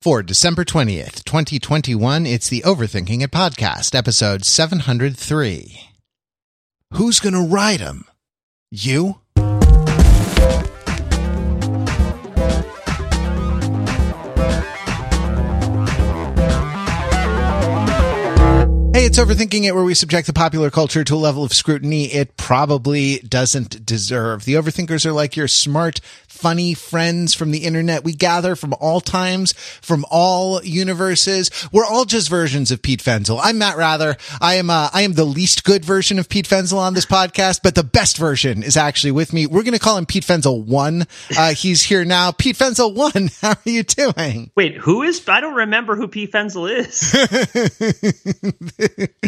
For December 20th, 2021, it's the Overthinking It podcast, episode 703. Who's gonna ride him? You? It's Overthinking It, where we subject the popular culture to a level of scrutiny it probably doesn't deserve. The Overthinkers are like your smart, funny friends from the internet. We gather from all times, from all universes. We're all just versions of Pete Fenzel. I'm Matt Wrather. I am, uh, I am the least good version of Pete Fenzel on this podcast, but the best version is actually with me. We're going to call him Pete Fenzel 1. Uh, he's here now. Pete Fenzel 1, how are you doing? Wait, who is? I don't remember who Pete Fenzel is.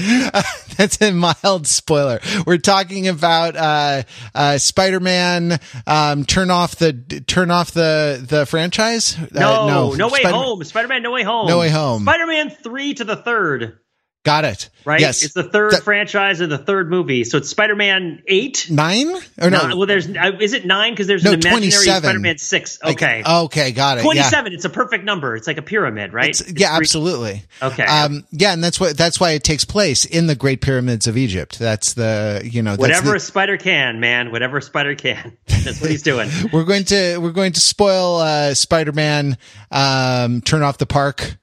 That's a mild spoiler. We're talking about uh, uh, Spider-Man. Um, turn off the turn off the the franchise. No, uh, no, no way Spider- home. Spider-Man, No Way Home. No Way Home. Spider-Man three to the third. Got it. Right. Yes. It's the third That- franchise of the third movie. So it's Spider-Man eight. Nine or no? Nine- well, there's uh, is it nine because there's No, an imaginary Spider-Man six. Like, Okay. okay. Got it. Yeah. Twenty-seven. It's a perfect number. It's like a pyramid, right? It's- It's yeah, three- absolutely. Okay. Um, yeah, and that's what that's why it takes place in the Great Pyramids of Egypt. That's the you know that's Whatever the- a spider can, man. Whatever a spider can. That's what he's doing. we're going to we're going to spoil uh, Spider-Man. Um, turn off the park.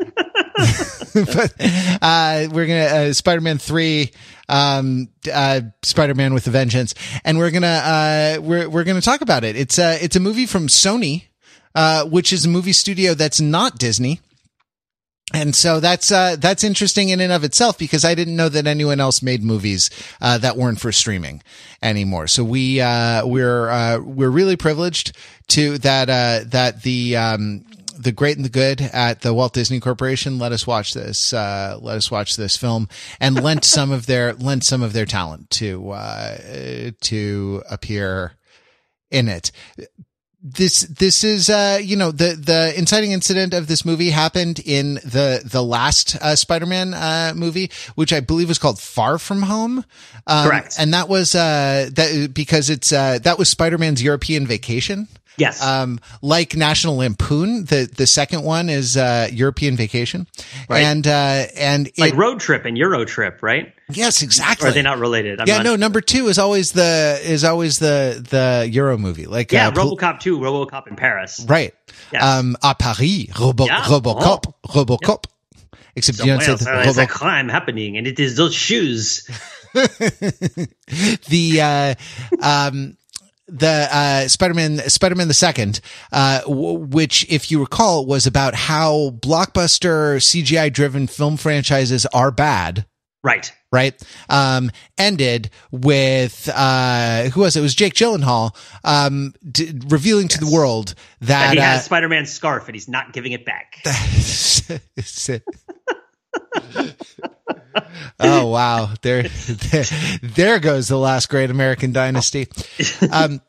but uh, we're gonna uh, Spider-Man three, um, uh, Spider-Man with a Vengeance, and we're gonna uh, we're we're gonna talk about it. It's a it's a movie from Sony, uh, which is a movie studio that's not Disney. And so that's uh, that's interesting in and of itself because I didn't know that anyone else made movies uh, that weren't for streaming anymore. So we uh, we're uh, we're really privileged to that uh, that the um, the great and the good at the Walt Disney Corporation. Let us watch this uh, let us watch this film and lent some of their lent some of their talent to uh, to appear in it. This this is uh you know the the inciting incident of this movie happened in the the last uh, Spider-Man uh movie which I believe was called Far From Home. Um, Correct. and that was uh that because it's uh that was Spider-Man's European vacation Yes. um, like National Lampoon, the the second one is uh, European Vacation, Right. and uh, and like it, road trip and Euro trip, right? yes, Or exactly. are they not related? I'm yeah, not- no. Number two is always the is always the the Euro movie, like Yeah, uh, RoboCop two, RoboCop in Paris. Right. Yes. Um, à Paris, Robo, Yeah. Robocop, Robocop. Except you don't say the, there's a crime happening, and it is those shoes. the, uh, um, the, uh, Spider-Man, Spider-Man the second, uh, w- which, if you recall, was about how blockbuster CGI driven film franchises are bad. Right. Right. Um, ended with, uh, who was it? It was Jake Gyllenhaal, um, d- revealing to the world that, And he uh, has Spider Man scarf, and he's not giving it back. oh wow. There, there there goes the last great american dynasty. Um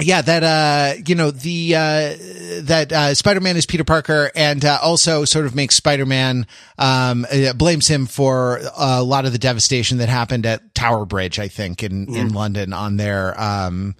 yeah that uh you know the uh that uh spider-man is peter parker and uh, also sort of makes spider-man um uh, blames him for a lot of the devastation that happened at tower bridge i think in in london on their um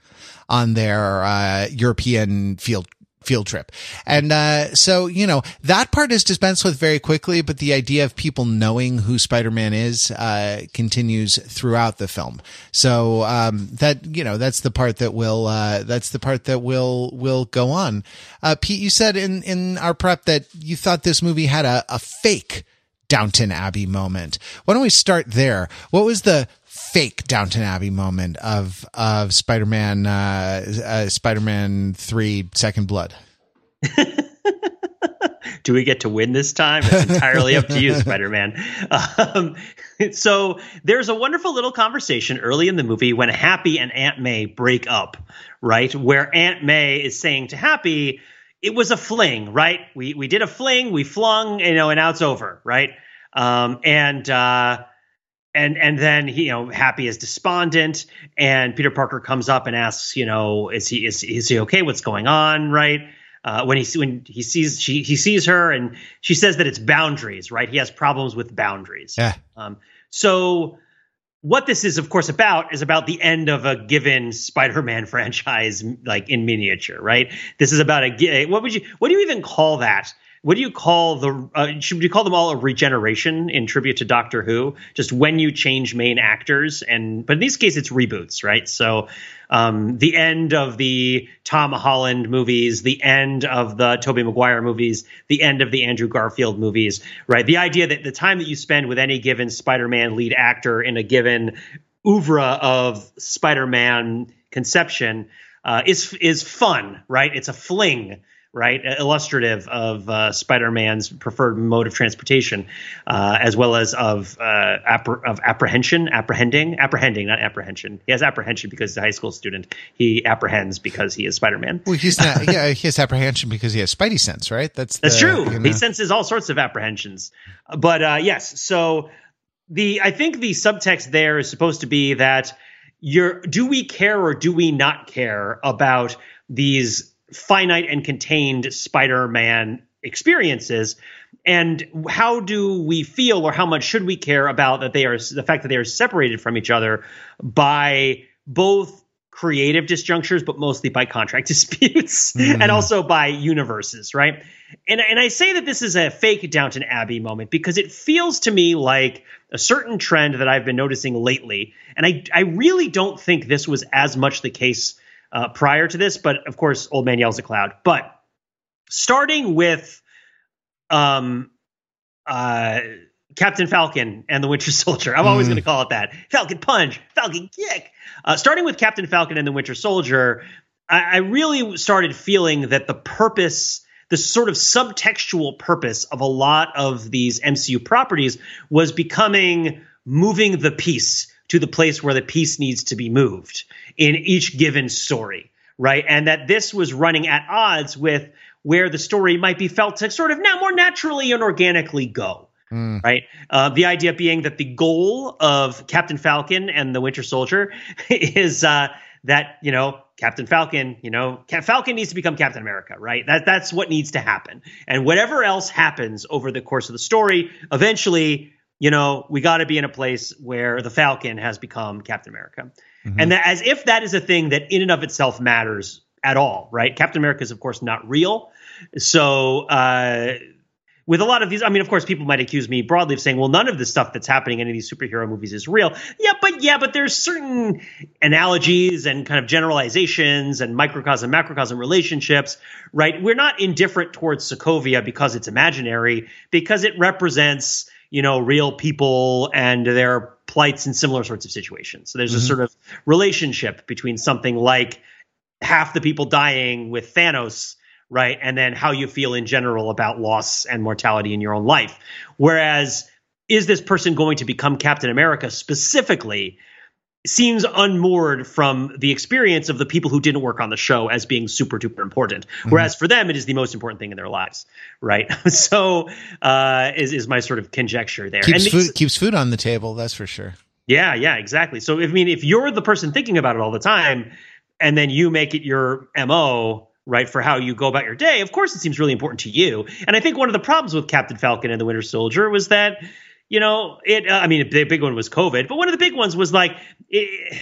on their uh european field field trip. And uh, so, you know, that part is dispensed with very quickly, but the idea of people knowing who Spider-Man is uh, continues throughout the film. So um, that, you know, that's the part that will, uh, that's the part that will, will go on. Uh, Pete, you said in, in our prep that you thought this movie had a, a fake Downton Abbey moment. Why don't we start there? What was the fake Downton Abbey moment of of Spider Man uh, uh, Spider Man Three Second Blood? Do we get to win this time? It's entirely up to you, Spider Man. Um, so there's a wonderful little conversation early in the movie when Happy and Aunt May break up, right? Where Aunt May is saying to Happy, it was a fling, right? We we did a fling, we flung, you know, and now it's over, right? Um, and uh, and and then he, you know, Happy is despondent, and Peter Parker comes up and asks, you know, is he is is he okay? What's going on, right? Uh, when he when he sees she he sees her and she says that it's boundaries, right? He has problems with boundaries. Yeah. Um, so what this is, of course, about is about the end of a given Spider-Man franchise, like in miniature, right? This is about a what would you what do you even call that? What do you call the? Uh, should we call them all a regeneration in tribute to Doctor Who? Just when you change main actors, and but in these cases it's reboots, right? So um, the end of the Tom Holland movies, the end of the Tobey Maguire movies, the end of the Andrew Garfield movies, right? The idea that the time that you spend with any given Spider-Man lead actor in a given oeuvre of Spider-Man conception uh, is is fun, right? It's a fling right? Illustrative of uh, Spider-Man's preferred mode of transportation, uh, as well as of uh, appre- of apprehension, apprehending, apprehending, not apprehension. He has apprehension because he's a high school student. He apprehends because he is Spider-Man. Well, he's not. yeah, he has apprehension because he has Spidey sense, right? That's the, that's true. You know. He senses all sorts of apprehensions. But uh, yes, so the I think the subtext there is supposed to be that you're do we care or do we not care about these finite and contained Spider-Man experiences. And how do we feel or how much should we care about that they are the fact that they are separated from each other by both creative disjunctures but mostly by contract disputes mm. and also by universes right? And and I say that this is a fake Downton Abbey moment because it feels to me like a certain trend that I've been noticing lately. And I I really don't think this was as much the case uh, prior to this, but of course, Old Man Yells at Cloud. But starting with um, uh, Captain Falcon and the Winter Soldier. I'm always mm. going to call it that. Falcon Punch, Falcon Kick. Uh, starting with Captain Falcon and the Winter Soldier, I, I really started feeling that the purpose the sort of subtextual purpose of a lot of these MCU properties was becoming moving the piece to the place where the piece needs to be moved in each given story, right? And that this was running at odds with where the story might be felt to sort of now more naturally and organically go. Mm. Right. Uh, the idea being that the goal of Captain Falcon and the Winter Soldier is uh, that you know Captain Falcon, you know, Falcon needs to become Captain America, right? That that's what needs to happen. And whatever else happens over the course of the story, eventually you know, we got to be in a place where the Falcon has become Captain America. Mm-hmm. And that, as if that is a thing that in and of itself matters at all, right? Captain America is, of course, not real. So, uh, with a lot of these, I mean, of course, people might accuse me broadly of saying, well, none of the stuff that's happening in any of these superhero movies is real. Yeah, but yeah, but there's certain analogies and kind of generalizations and microcosm, macrocosm relationships, right? We're not indifferent towards Sokovia because it's imaginary, because it represents you know, real people and their plights in similar sorts of situations. So there's mm-hmm. a sort of relationship between something like half the people dying with Thanos, right? And then how you feel in general about loss and mortality in your own life. Whereas, is this person going to become Captain America specifically? Seems unmoored from the experience of the people who didn't work on the show as being super duper important. Mm-hmm. Whereas for them, it is the most important thing in their lives, right? so uh, is is my sort of conjecture there. Keeps and food keeps food on the table, that's for sure. Yeah, yeah, exactly. So I mean, if you're the person thinking about it all the time, and then you make it your mo. Right for how you go about your day. Of course, it seems really important to you. And I think one of the problems with Captain Falcon and the Winter Soldier was that you know, it. Uh, I mean, the big one was COVID, but one of the big ones was like it,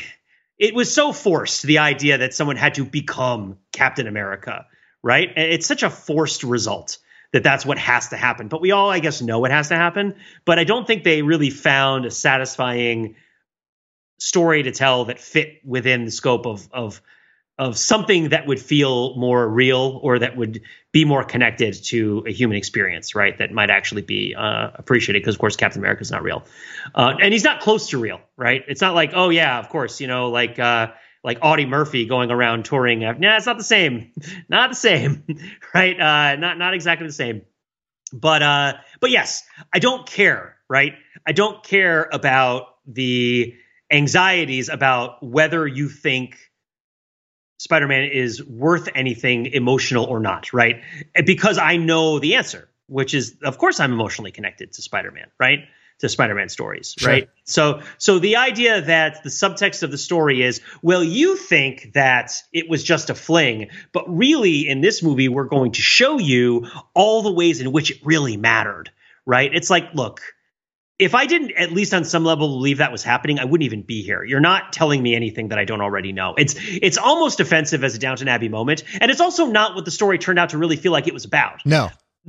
it was so forced. The idea that someone had to become Captain America, right? It's such a forced result that that's what has to happen. But we all, I guess, know what has to happen. But I don't think they really found a satisfying story to tell that fit within the scope of of of something that would feel more real or that would be more connected to a human experience, right? That might actually be uh, appreciated because, of course, Captain America is not real, uh, and he's not close to real, right? It's not like, oh yeah, of course, you know, like uh, like Audie Murphy going around touring. Uh, nah, it's not the same, not the same, right? Uh, not not exactly the same. But uh, but yes, I don't care, right? I don't care about the anxieties about whether you think Spider-Man is worth anything emotional or not, right? Because I know the answer, which is of course I'm emotionally connected to Spider-Man, right? To Spider-Man stories, sure. right? So so the idea that the subtext of the story is, well, you think that it was just a fling, but really in this movie we're going to show you all the ways in which it really mattered, right? It's like, look, if I didn't at least on some level believe that was happening, I wouldn't even be here. You're not telling me anything that I don't already know. It's it's almost offensive as a Downton Abbey moment, and it's also not what the story turned out to really feel like it was about. No.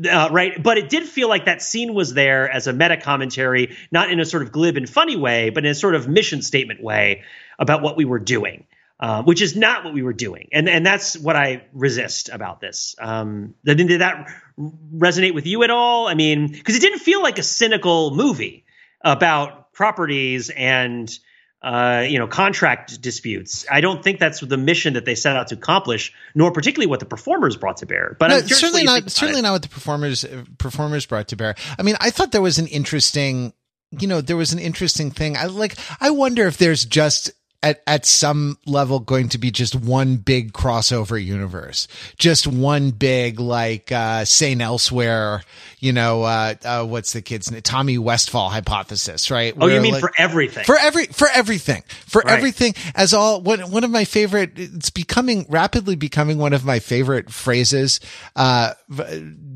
Uh, right, but it did feel like that scene was there as a meta commentary, not in a sort of glib and funny way, but in a sort of mission statement way about what we were doing. Uh, which is not what we were doing, and and that's what I resist about this. Um, did that resonate with you at all? I mean, because it didn't feel like a cynical movie about properties and uh, you know contract disputes. I don't think that's the mission that they set out to accomplish, nor particularly what the performers brought to bear. But no, certainly not. Certainly it. not what the performers performers brought to bear. I mean, I thought there was an interesting. You know, there was an interesting thing. I like. I wonder if there's just at at some level going to be just one big crossover universe, just one big like uh Saint Elsewhere, you know, uh, uh what's the kid's name? Tommy Westphall hypothesis, right? Oh, Where, you mean like, for everything? For every for everything. For right. everything as all one one of my favorite it's becoming rapidly becoming one of my favorite phrases uh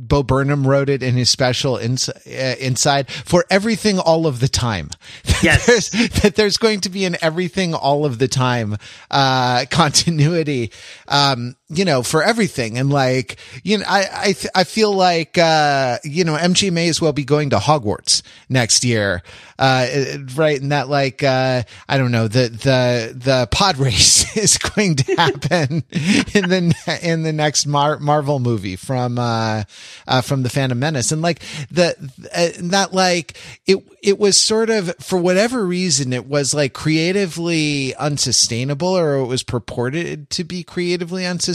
Bo Burnham wrote it in his special ins- uh, inside for everything all of the time. Yes. there's, that there's going to be an everything all of the time, uh, continuity, um, you know, for everything. And like, you know, I, I, th- I feel like, uh, you know, MJ may as well be going to Hogwarts next year. Uh, right. And that like, uh, I don't know, the, the, the pod race is going to happen in the, in the next Mar- Marvel movie from, uh, uh, from the Phantom Menace. And like the, uh, that like, it, it was sort of, for whatever reason, it was like creatively unsustainable or it was purported to be creatively unsustainable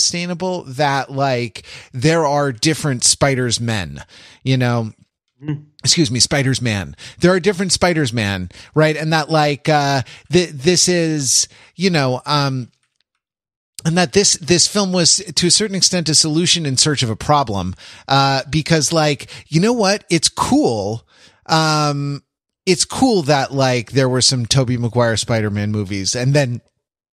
that like there are different spiders men, you know, excuse me, Spiders Man. There are different Spiders Man, right? And that like, uh, th- this is, you know, um, and that this this film was to a certain extent a solution in search of a problem uh because like you know what it's cool um it's cool that like there were some Tobey Maguire Spider-Man movies and then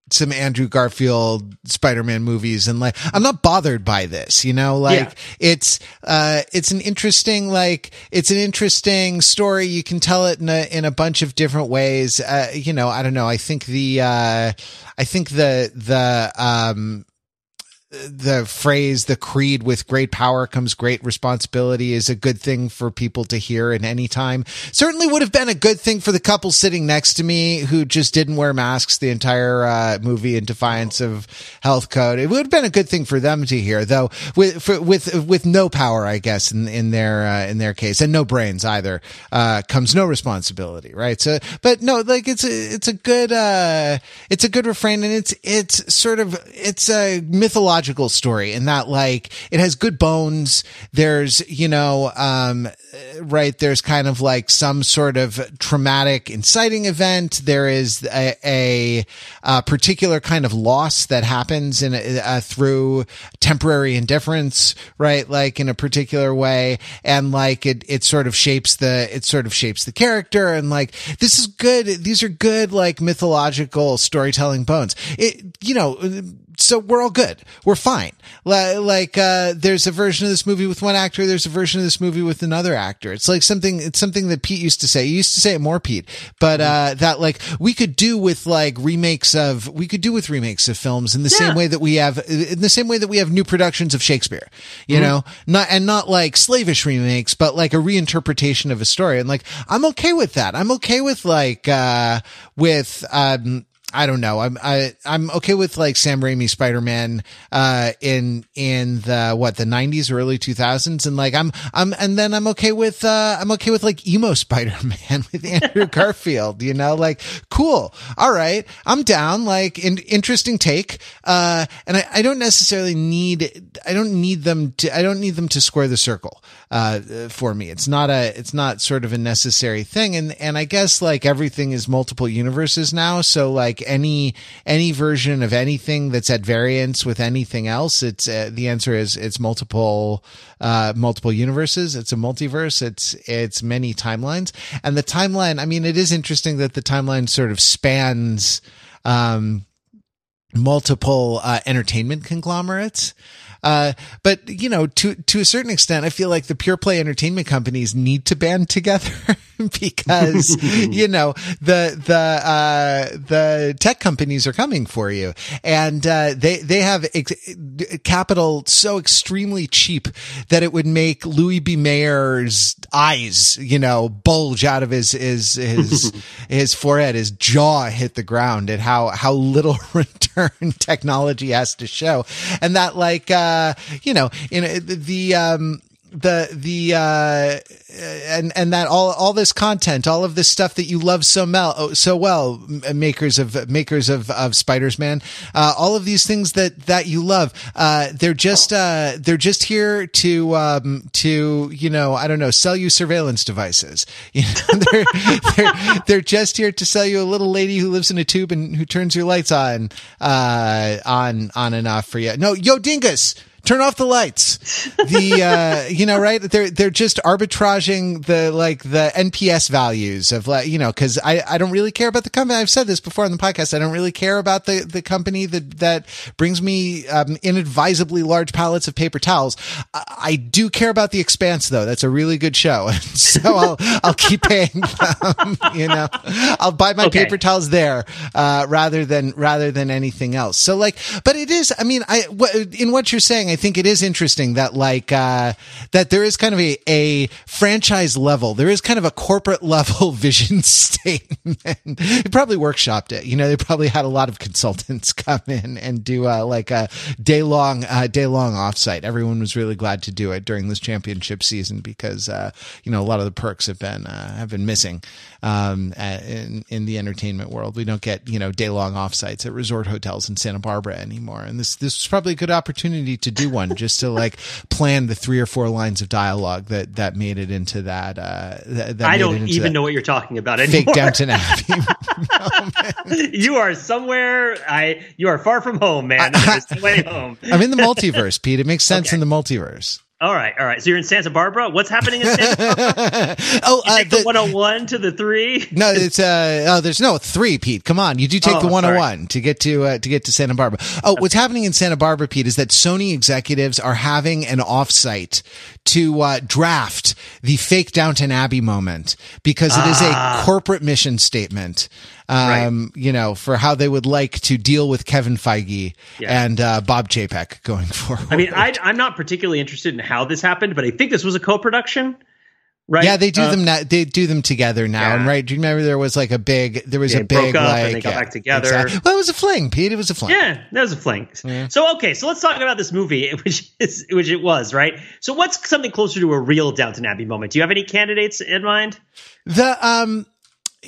some Andrew Garfield Spider-Man movies and like I'm not bothered by this, you know, like yeah. it's uh it's an interesting like it's an interesting story you can tell it in a in a bunch of different ways. Uh you know, I don't know. I think the uh I think the the um the phrase the creed with great power comes great responsibility is a good thing for people to hear at any time. Certainly would have been a good thing for the couple sitting next to me who just didn't wear masks the entire uh, movie in defiance of health code. It would have been a good thing for them to hear though with for, with with no power i guess in in their uh, in their case and no brains either uh, comes no responsibility right? So but no like it's a it's a good uh it's a good refrain and it's it's sort of it's a mythological story in that like it has good bones. There's, you know, um, right. There's kind of like some sort of traumatic inciting event. There is a, a, a particular kind of loss that happens in uh, through temporary indifference, right? Like in a particular way. And like it, it sort of shapes the, it sort of shapes the character. And like, this is good. These are good, like mythological storytelling bones. It, you know, so we're all good. We're fine. Like, uh, there's a version of this movie with one actor. There's a version of this movie with another actor. It's like something, it's something that Pete used to say. He used to say it more, Pete, but, uh, that like we could do with like remakes of, we could do with remakes of films in the yeah. same way that we have, in the same way that we have new productions of Shakespeare, you mm-hmm. know, not, and not like slavish remakes, but like a reinterpretation of a story. And like, I'm okay with that. I'm okay with like, uh, with, um, I don't know. I'm I I'm okay with like Sam Raimi Spider Man uh in in the what the 90s or early 2000s and like I'm I'm and then I'm okay with uh I'm okay with like emo Spider Man with Andrew Garfield. You know, like cool. All right, I'm down. Like in, interesting take. Uh, and I, I don't necessarily need I don't need them to I don't need them to square the circle uh for me. It's not a it's not sort of a necessary thing. And and I guess like everything is multiple universes now. So like any any version of anything that's at variance with anything else it's uh, the answer is it's multiple uh multiple universes. It's a multiverse. It's it's many timelines. And the timeline i mean it is interesting that the timeline sort of spans um multiple uh, entertainment conglomerates. Uh, but you know, to to a certain extent, I feel like the pure play entertainment companies need to band together because you know the the uh, the tech companies are coming for you, and uh, they they have ex- capital so extremely cheap that it would make Louis B. Mayer's eyes, you know, bulge out of his his his his forehead, his jaw hit the ground at how how little return technology has to show, and that like uh, you know in the um the the uh and and that all all this content all of this stuff that you love so well so well makers of makers of of spiders man uh all of these things that that you love uh they're just uh they're just here to um to you know I don't know sell you surveillance devices. You know they're they're they're just here to sell you a little lady who lives in a tube and who turns your lights on uh on on and off for you. No yo dingus turn off the lights. The uh, you know, right? They're they're just arbitraging the like the NPS values of like you know, because I I don't really care about the company. I've said this before on the podcast. I don't really care about the the company that that brings me um, inadvisably large pallets of paper towels. I, I do care about the Expanse though. That's a really good show, so I'll I'll keep paying them. You know, I'll buy my okay. paper towels there uh, rather than rather than anything else. So like, but it is. I mean, I in what you're saying, I think it is interesting that like uh, that there is kind of a, a franchise level, there is kind of a corporate level vision statement. they probably workshopped it. You know, they probably had a lot of consultants come in and do uh, like a day long uh, day long offsite. Everyone was really glad to do it during this championship season because uh, you know a lot of the perks have been uh, have been missing um, in in the entertainment world. We don't get you know day long offsites at resort hotels in Santa Barbara anymore, and this this is probably a good opportunity to do one just to like plan the three or four lines of dialogue that that made it into that. Uh, that, that I don't even know what you're talking about anymore. Fake Downton Abbey. no, you are somewhere. I you are far from home, man. I, way home. I'm in the multiverse, Pete. It makes sense okay. in the multiverse. All right, all right. So you're in Santa Barbara. What's happening in Santa Barbara? oh, uh, the, the 101 to the three. no, it's uh oh, there's no three, Pete. Come on, you do take oh, the 101 sorry. to get to uh, to get to Santa Barbara. Oh, okay. what's happening in Santa Barbara, Pete, is that Sony executives are having an offsite to uh, draft the fake Downton Abbey moment because it ah. is a ah. corporate mission statement um, right. you know, for how they would like to deal with Kevin Feige yeah. and uh, Bob Chapek going forward. I mean, I, am not particularly interested in how this happened, but I think this was a co-production. Right. Yeah, they do uh, them now. They do them together now. Yeah. And right, do you remember there was like a big, there was they a big like, and they got yeah, back together. Exactly. Well, it was a fling, Pete. It was a fling. Yeah, that was a fling. Yeah. So okay, so let's talk about this movie, which is which it was, right? So what's something closer to a real Downton Abbey moment? Do you have any candidates in mind? The um,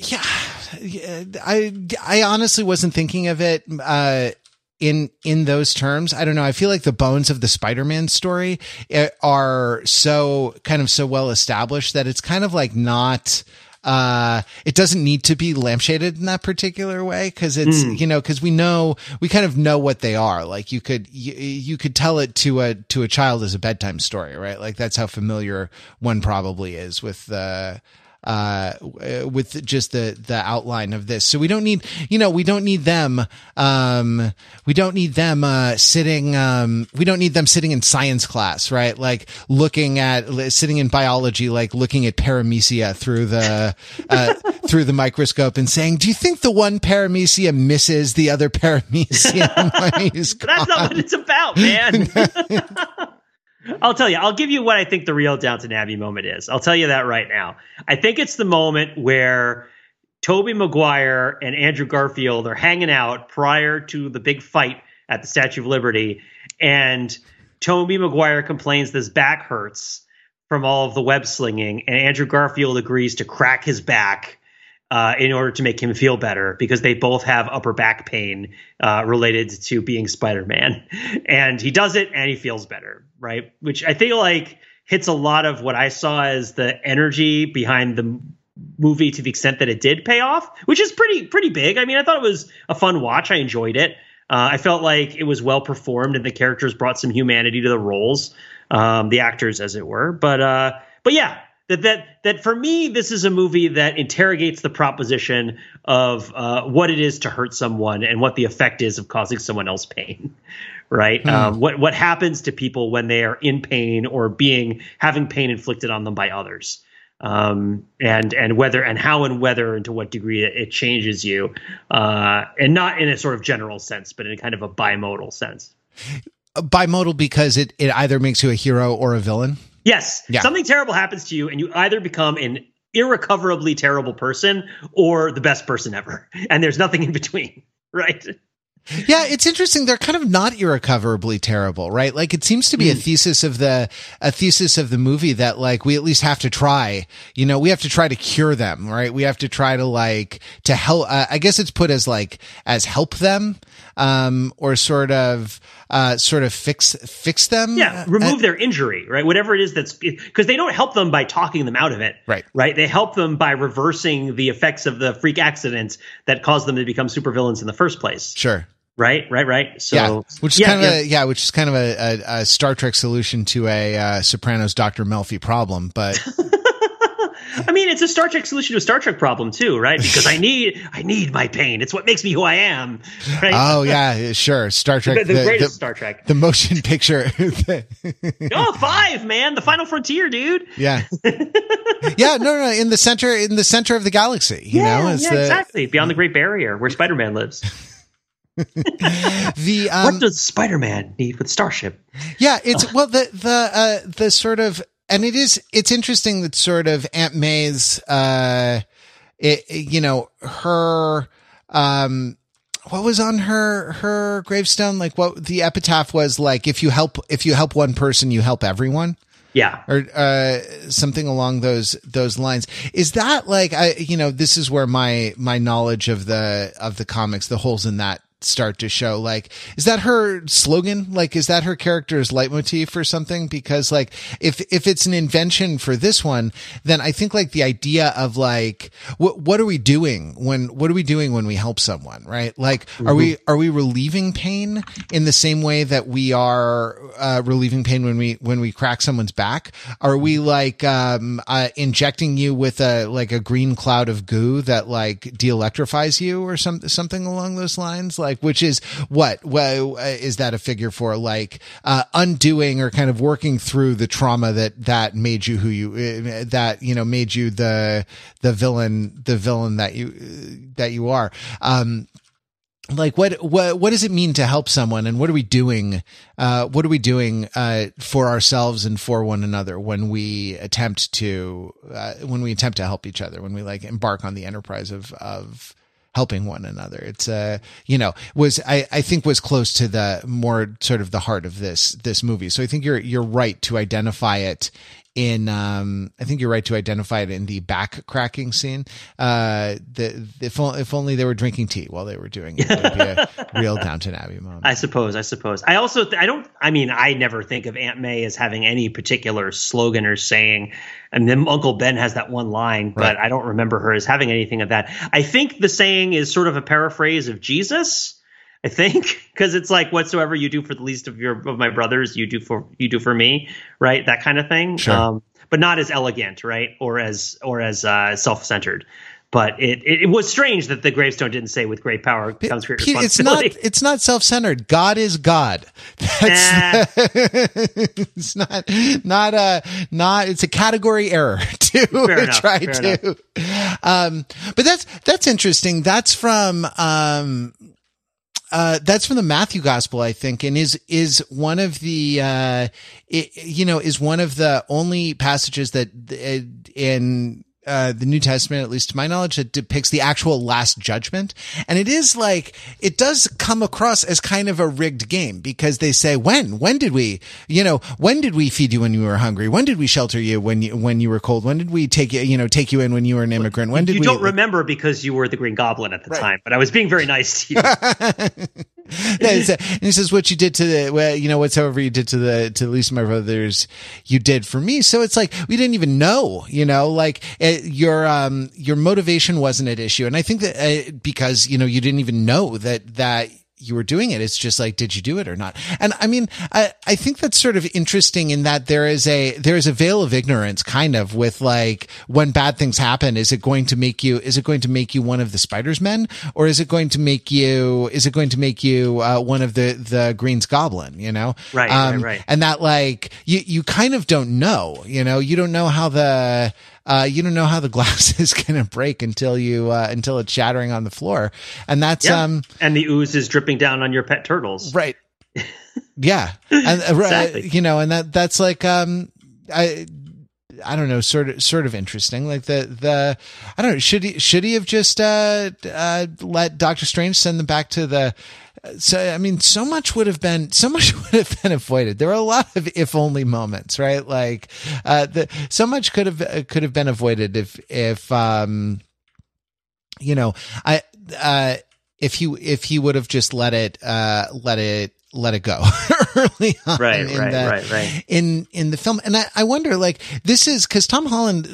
yeah, I I honestly wasn't thinking of it uh, in in those terms. I don't know. I feel like the bones of the Spider-Man story eh, are so kind of so well established that it's kind of like not uh it doesn't need to be lampshaded in that particular way because it's mm. you know because we know we kind of know what they are like you could you, you could tell it to a to a child as a bedtime story right like that's how familiar one probably is with the uh, with just the the outline of this. So we don't need, you know, we don't need them. Um, we don't need them uh, sitting. Um, we don't need them sitting in science class, right? Like looking at sitting in biology, like looking at paramecia through the uh, through the microscope and saying, "Do you think the one paramecia misses the other paramecia? That's not what it's about, man. I'll tell you. I'll give you what I think the real Downton Abbey moment is. I'll tell you that right now. I think it's the moment where Tobey Maguire and Andrew Garfield are hanging out prior to the big fight at the Statue of Liberty, and Tobey Maguire complains this back hurts from all of the web slinging, and Andrew Garfield agrees to crack his back uh, in order to make him feel better because they both have upper back pain uh, related to being Spider Man. And he does it and he feels better, right? Which I feel like hits a lot of what I saw as the energy behind the movie to the extent that it did pay off, which is pretty pretty big. I mean, I thought it was a fun watch. I enjoyed it. Uh, I felt like it was well performed and the characters brought some humanity to the roles, um, the actors, as it were. But uh, but yeah, that that that for me this is a movie that interrogates the proposition of uh, what it is to hurt someone and what the effect is of causing someone else pain right hmm. um, what what happens to people when they are in pain or being having pain inflicted on them by others um, and and whether and how and whether and to what degree it, it changes you, uh, and not in a sort of general sense, but in kind of a bimodal sense. Bimodal because it it either makes you a hero or a villain. Yes, Yeah. something terrible happens to you, and you either become an irrecoverably terrible person or the best person ever, and there's nothing in between, right? Yeah, it's interesting. They're kind of not irrecoverably terrible, right? Like it seems to be a thesis of the a thesis of the movie that like we at least have to try. You know, we have to try to cure them, right? We have to try to like to help. Uh, I guess it's put as like as help them, um, or sort of uh, sort of fix fix them. Yeah, Uh, remove their injury, right? Whatever it is that's because they don't help them by talking them out of it, Right. Right? They help them by reversing the effects of the freak accidents that caused them to become supervillains in the first place, sure. right? Right? Right? So, yeah, which is yeah, kind of yeah. a yeah, which is kind of a, a, a Star Trek solution to a uh, Sopranos Doctor Melfi problem, but. I mean, it's a Star Trek solution to a Star Trek problem too, right? Because I need, I need my pain. It's what makes me who I am, right? Oh yeah, sure. Star Trek, the, the greatest Star Trek. the motion picture. oh, five, man, the Final Frontier, dude. yeah, yeah. No, no, in the center, in the center of the galaxy. You yeah, know, yeah, the exactly. Beyond the Great Barrier, where Spider-Man lives. the um, what does Spider-Man need with Starship? yeah. It's well the the uh, the sort of and it is it's interesting that sort of Aunt May's uh, it, you know her um. What was on her her gravestone? Like what the epitaph was like? If you help if you help one person, you help everyone. Yeah, or uh, something along those those lines. Is that like I you know this is where my my knowledge of the of the comics the holes in that start to show like is that her slogan? Like is that her character's leitmotif or something? Because like if if it's an invention for this one then i think like the idea of like what what are we doing when what are we doing when we help someone right? Like are we are we relieving pain in the same way that we are uh, relieving pain when we when we crack someone's back? Are we like um uh, injecting you with a like a green cloud of goo that like de-electrifies you or some something along those lines? Like which is what well uh, is that a figure for? Like uh undoing or kind of working through the trauma that that made you who you uh, that you know made you the the villain the villain that you that you are. Um like what what what does it mean to help someone? And what are we doing uh what are we doing uh for ourselves and for one another when we attempt to uh, when we attempt to help each other when we like embark on the enterprise of of helping one another. It's uh you know was i i think was close to the more sort of the heart of this this movie. So i think you're you're right to identify it in um I think you're right to identify it in the back cracking scene. Uh the if, o- if only they were drinking tea while they were doing it, it would be a real Downton Abbey moment. I suppose. I suppose. I also. I don't. I mean, I never think of Aunt May as having any particular slogan or saying. And then Uncle Ben has that one line, but Right. I don't remember her as having anything of that. I think the saying is sort of a paraphrase of Jesus. I think because it's like whatsoever you do for the least of your of my brothers, you do for you do for me, right? That kind of thing. Sure. Um, but not as elegant, right? Or as or as uh, self centered. But it, it it was strange that the gravestone didn't say "with great power comes great Pete, it's not it's not self-centered. God is God. That's it's not not a not it's a category error to enough, try to um but that's that's interesting. That's from um uh, that's from the Matthew gospel, I think, and is, is one of the, uh, it, you know, is one of the only passages that uh, in, uh, the New Testament, at least to my knowledge, that depicts the actual last judgment. And it is like, it does come across as kind of a rigged game because they say, when, when did we, you know, when did we feed you when you were hungry? When did we shelter you when you, when you were cold? When did we take you, you know, take you in when you were an immigrant? When did you we? don't remember because you were the Green Goblin at the time, but I was being very nice to you. And he says, "What you did to the, well, you know, whatsoever you did to the to least of my brothers, you did for me." So it's like we didn't even know, you know, like uh, your um your motivation wasn't at issue, and I think that uh, because you know you didn't even know that that you were doing it. It's just like, did you do it or not? And I mean, I, I think that's sort of interesting in that there is a, there is a veil of ignorance kind of with like when bad things happen, is it going to make you, is it going to make you one of the spider's men or is it going to make you, is it going to make you, uh, one of the, the green's goblin, you know? Right, right, right. And that like, you, you kind of don't know, you know, you don't know how the, uh, you don't know how the glass is going to break until you uh, until it's shattering on the floor, and that's Yeah. um and the ooze is dripping down on your pet turtles. right. yeah, and uh, right, Exactly. you know, and that that's like um I. I don't know, sort of, sort of interesting. Like the, the, I don't know. Should he, should he have just, uh, uh, let Doctor Strange send them back to the, so, I mean, so much would have been, so much would have been avoided. There are a lot of if only moments, right? Like, uh, the, so much could have, uh, could have been avoided if, if, um, you know, I, uh, if he, if he would have just let it, uh, let it, let it go early on Right, in right, the, right, right. in in the film. And i, I wonder like this is because tom holland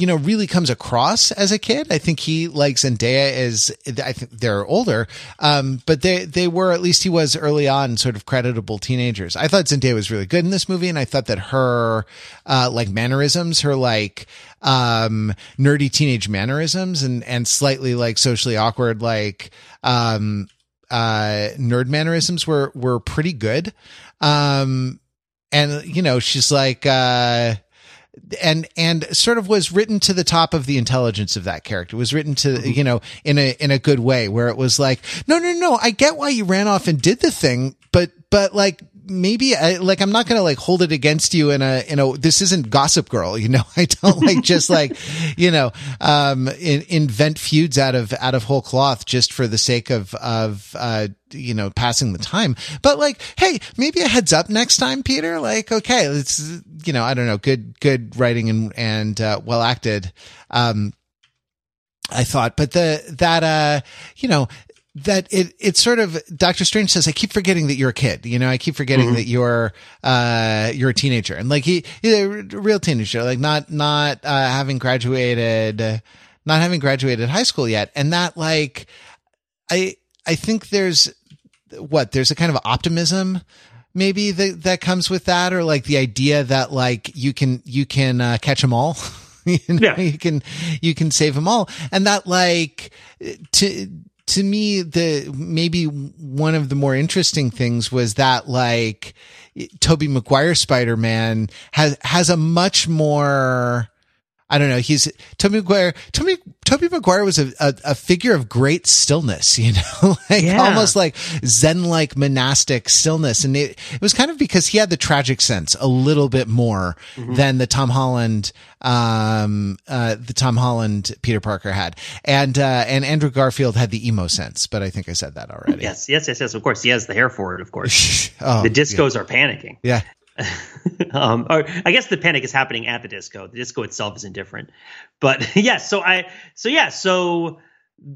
you know really comes across as a kid. I think he like zendaya is i think they're older um but they they were at least he was early on sort of creditable teenagers. I thought zendaya was really good in this movie and i thought that her uh like mannerisms her like um nerdy teenage mannerisms and and slightly like socially awkward like um uh nerd mannerisms were were pretty good. Um and you know she's like uh and and sort of was written to the top of the intelligence of that character. It was written to you know in a in a good way where it was like no no no i get why you ran off and did the thing but but like maybe I, like i'm not gonna like hold it against you in a you know this isn't gossip girl you know? I don't like just like you know um in, invent feuds out of out of whole cloth just for the sake of of uh you know passing the time. But like hey maybe a heads up next time peter. Like okay it's you know i don't know good good writing and and uh, well acted um i thought. But the that uh you know that it it's sort of Doctor Strange says I keep forgetting that you're a kid you know I keep forgetting that you're uh you're a teenager. And like he he's a real teenager like not not uh having graduated uh, not having graduated high school yet. And that like I I think there's what there's a kind of optimism maybe that that comes with that or like the idea that like you can you can uh, catch them all. You know Yeah. you can you can save them all. And that like to to me the maybe one of the more interesting things was that like Tobey Maguire Spider-Man has has a much more I don't know. He's Tobey Maguire. Toby Tobey Maguire was a, a, a figure of great stillness, you know, like Yeah. almost like Zen like monastic stillness, and it, it was kind of because he had the tragic sense a little bit more than the Tom Holland, um, uh, the Tom Holland Peter Parker had, and uh, and Andrew Garfield had the emo sense, but I think I said that already. Yes, yes, yes, yes. Of course, he has the hair for it. Of course, oh, the discos are panicking. yeah. um, or I guess the panic is happening at the disco. The disco itself is indifferent, but yes. so I, so yeah, so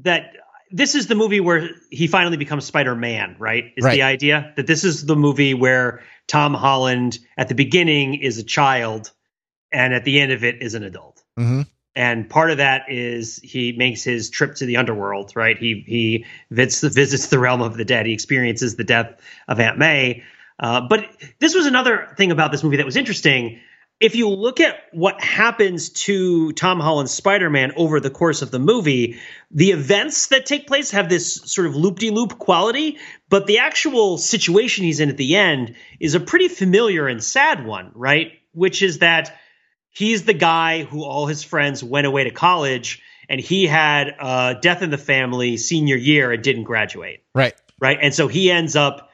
that this is the movie where he finally becomes Spider Man, right? Is Right. the idea that this is the movie where Tom Holland at the beginning is a child, and at the end of it is an adult. hmm and part of that is he makes his trip to the underworld right he he visits, visits the realm of the dead he experiences the death of aunt may uh, but this was another thing about this movie that was interesting. If you look at what happens to tom holland's spider-man over the course of the movie the events that take place have this sort of loop-de-loop quality but the actual situation he's in at the end is a pretty familiar and sad one right? Which is that he's the guy who all his friends went away to college and he had uh, death in the family senior year and didn't graduate. Right. right? And so he ends up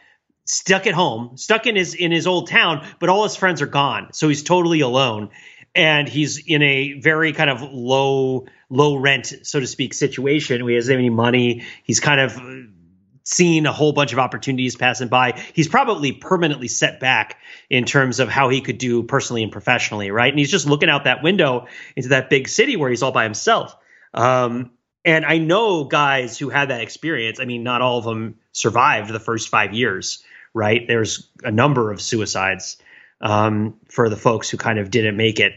stuck at home stuck in his in his old town but all his friends are gone. So he's totally alone. And he's in a very kind of low low rent so to speak situation. He doesn't have any money. He's kind of uh, seen a whole bunch of opportunities passing by. He's probably permanently set back in terms of how he could do personally and professionally right? And he's just looking out that window into that big city where he's all by himself. Um, and I know guys who had that experience. I mean, not all of them survived the first five years, right? There's a number of suicides um, for the folks who kind of didn't make it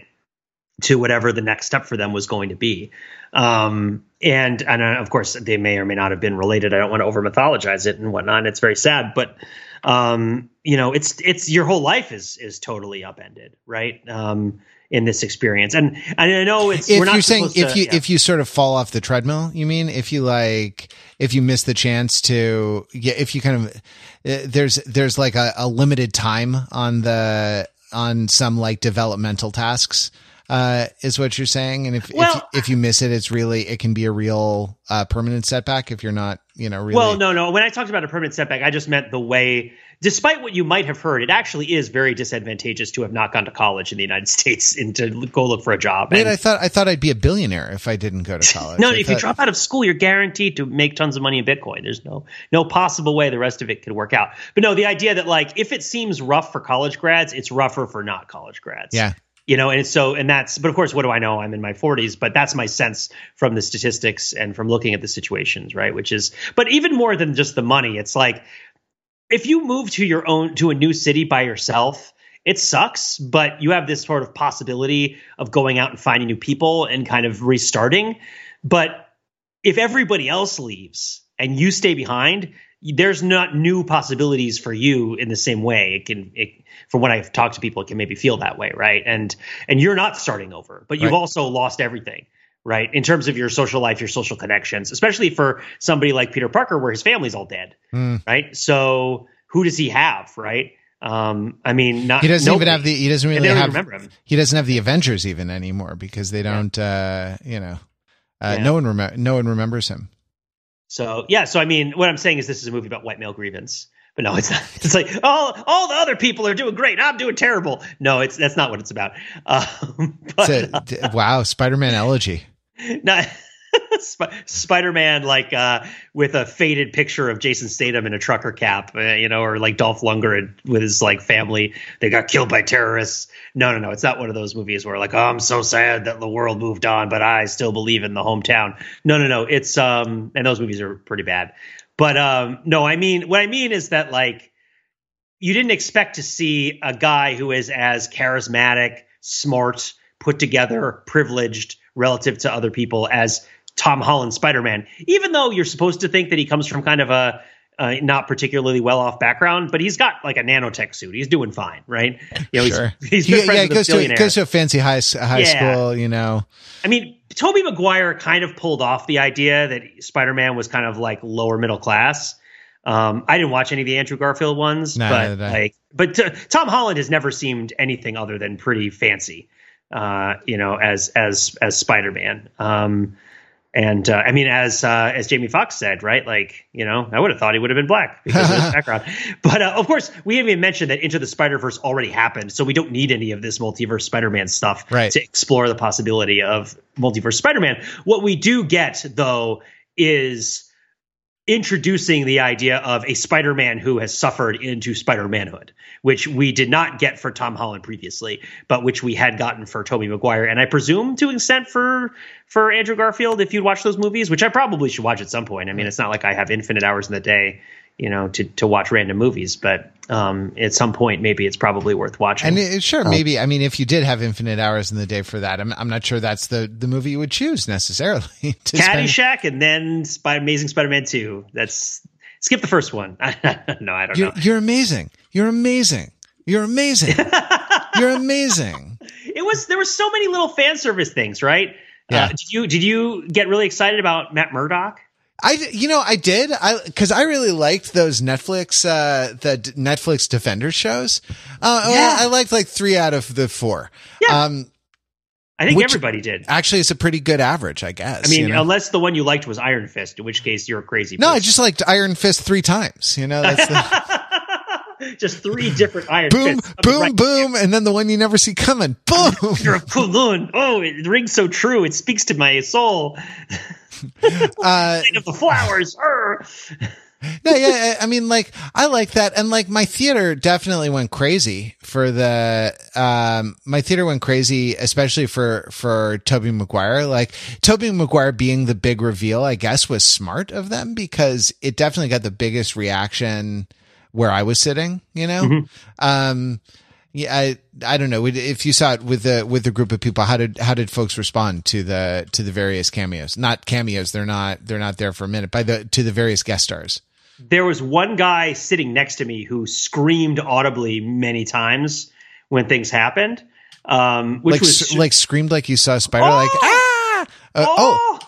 to whatever the next step for them was going to be. Um, and and uh, of course, they may or may not have been related. I don't want to over mythologize it and whatnot. It's very sad, but um, you know, it's it's your whole life is is totally upended, right? Um, in this experience, and and I know it's if you're saying if to- you yeah. if you sort of fall off the treadmill you mean if you like if you miss the chance to yeah if you kind of uh, there's there's like a, a limited time on the on some like developmental tasks uh, is what you're saying. And if, Well- if, you, if you miss it, it's really, it can be a real, uh, permanent setback if you're not, you know, really. Well, no, no. When I talked about a permanent setback, I just meant the way, despite what you might have heard, it actually is very disadvantageous to have not gone to college in the United States and to go look for a job. Wait, And- I thought, I thought I'd be a billionaire if I didn't go to college. no, I if you drop out of school, you're guaranteed to make tons of money in Bitcoin. There's no no possible way the rest of it could work out. But no, the idea that like if it seems rough for college grads, it's rougher for not college grads. Yeah. You know, and it's so and that's but of course, what do I know? I'm in my 40s, but that's my sense from the statistics and from looking at the situations, right? Which is but even more than just the money, it's like if you move to your own to a new city by yourself, it sucks, but you have this sort of possibility of going out and finding new people and kind of restarting. But if everybody else leaves and you stay behind, there's not new possibilities for you in the same way. It can, it, from what I've talked to people, it can maybe feel that way, right? And and you're not starting over, but you've Right. also lost everything, right? In terms of your social life, your social connections, especially for somebody like Peter Parker, where his family's all dead, Hmm. right? So who does he have, right? Um, I mean, not He doesn't nobody. even have the, he doesn't really have, remember him. he doesn't have the Avengers even anymore because they don't, uh, you know, uh, Yeah. no one remember, no one remembers him. So yeah, so I mean, what I'm saying is this is a movie about white male grievance. But no, it's not. It's like all all the other people are doing great. I'm doing terrible. No, it's that's not what it's about. Um, but a, d- wow, Spider-Man elegy. not Sp- Spider-Man like uh, with a faded picture of Jason Statham in a trucker cap, uh, you know, or like Dolph Lundgren with his like family. They got killed by terrorists. No, no, no. It's not one of those movies where like, oh, I'm so sad that the world moved on, but I still believe in the hometown. No, no, no. It's um, and those movies are pretty bad. But um, no, I mean, what I mean is that like you didn't expect to see a guy who is as charismatic, smart, put together, privileged relative to other people as Tom Holland Spider Man, even though you're supposed to think that he comes from kind of a uh, not particularly well off background, but he's got like a nanotech suit. He's doing fine, right? You know, Sure. he's, he's good friends yeah, with goes to, goes to a fancy high, high Yeah. school, you know. I mean, Tobey Maguire kind of pulled off the idea that Spider Man was kind of like lower middle class. Um, I didn't watch any of the Andrew Garfield ones, No, but neither did I. like, but t- Tom Holland has never seemed anything other than pretty fancy, uh, you know, as as as Spider Man. Um, and uh, I mean, as uh, as Jamie Foxx said, right? Like, you know, I would have thought he would have been black because of his background. But uh, of course, we haven't even mentioned that Into the Spider Verse already happened, so we don't need any of this multiverse Spider Man stuff Right. to explore the possibility of multiverse Spider Man. What we do get though is introducing the idea of a Spider-Man who has suffered into Spider-Manhood, which we did not get for Tom Holland previously, but which we had gotten for Tobey Maguire, and I presume to an extent for for Andrew Garfield if you'd watch those movies, which I probably should watch at some point. I mean, it's not like I have infinite hours in the day, you know, to to watch random movies, but um, at some point maybe it's probably worth watching. And it, sure, maybe, I mean, if you did have infinite hours in the day for that, I'm, I'm not sure that's the, the movie you would choose necessarily. to spend- Caddyshack and then Spy- Amazing Spider-Man 2. That's skip the first one. no, I don't You're, know. you're amazing. You're amazing. You're amazing. You're amazing. it was there were so many little fan service things, right? Yeah. Uh, did you did you get really excited about Matt Murdock? I, you know, I did. I, cause I really liked those Netflix, uh, the d- Netflix Defender shows. Uh, well, Yeah. I liked like three out of the four. Yeah. Um, I think Which- everybody did. actually it's a pretty good average, I guess. I mean, you know? unless the one you liked was Iron Fist, in which case you're a crazy. no, I just liked Iron Fist three times. You know, that's the just three different Iron boom, Fists. boom, Right. boom. And then the one you never see coming. Boom. You're a Kowloon. Oh, it rings so true. It speaks to my soul. Uh, of the flowers. No, yeah, I I mean, like, I like that. And like, my theater definitely went crazy for the, um, my theater went crazy, especially for, for Tobey Maguire. Like, Tobey Maguire being the big reveal, I guess, was smart of them because it definitely got the biggest reaction where I was sitting, you know? Um, yeah, I, I don't know. If you saw it with the, with the group of people, how did, how did folks respond to the, to the various cameos? Not cameos. They're not, they're not there for a minute by the, to the various guest stars. there was one guy sitting next to me who screamed audibly many times when things happened. Um, which like was like screamed like you saw a spider like Oh! ah Uh, oh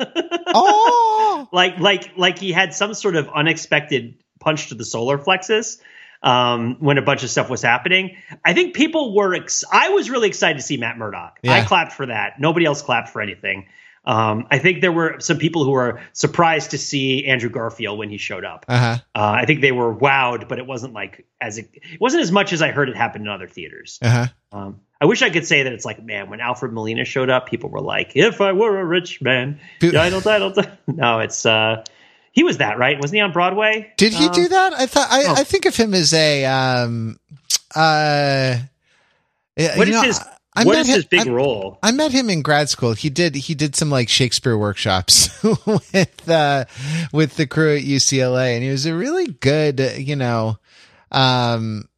oh like like like he had some sort of unexpected punch to the solar plexus. Um, when a bunch of stuff was happening. I think people were. Ex- I was really excited to see Matt Murdock. Yeah. I clapped for that. Nobody else clapped for anything. Um, I think there were some people who were surprised to see Andrew Garfield when he showed up. Uh-huh. Uh, I think they were wowed, but it wasn't like as it, it wasn't as much as I heard it happen in other theaters. Uh-huh. Um, I wish I could say that it's like, man, when Alfred Molina showed up, people were like, "If I were a rich man, title, title, title." No, it's uh, he was that right? Wasn't he on Broadway? Did he Um, do that? I thought I, oh. I think of him as a um uh What you is know, his I What met him- his big I- role? I met him in grad school. He did he did some like Shakespeare workshops with uh with the crew at UCLA and he was a really good, uh, you know, um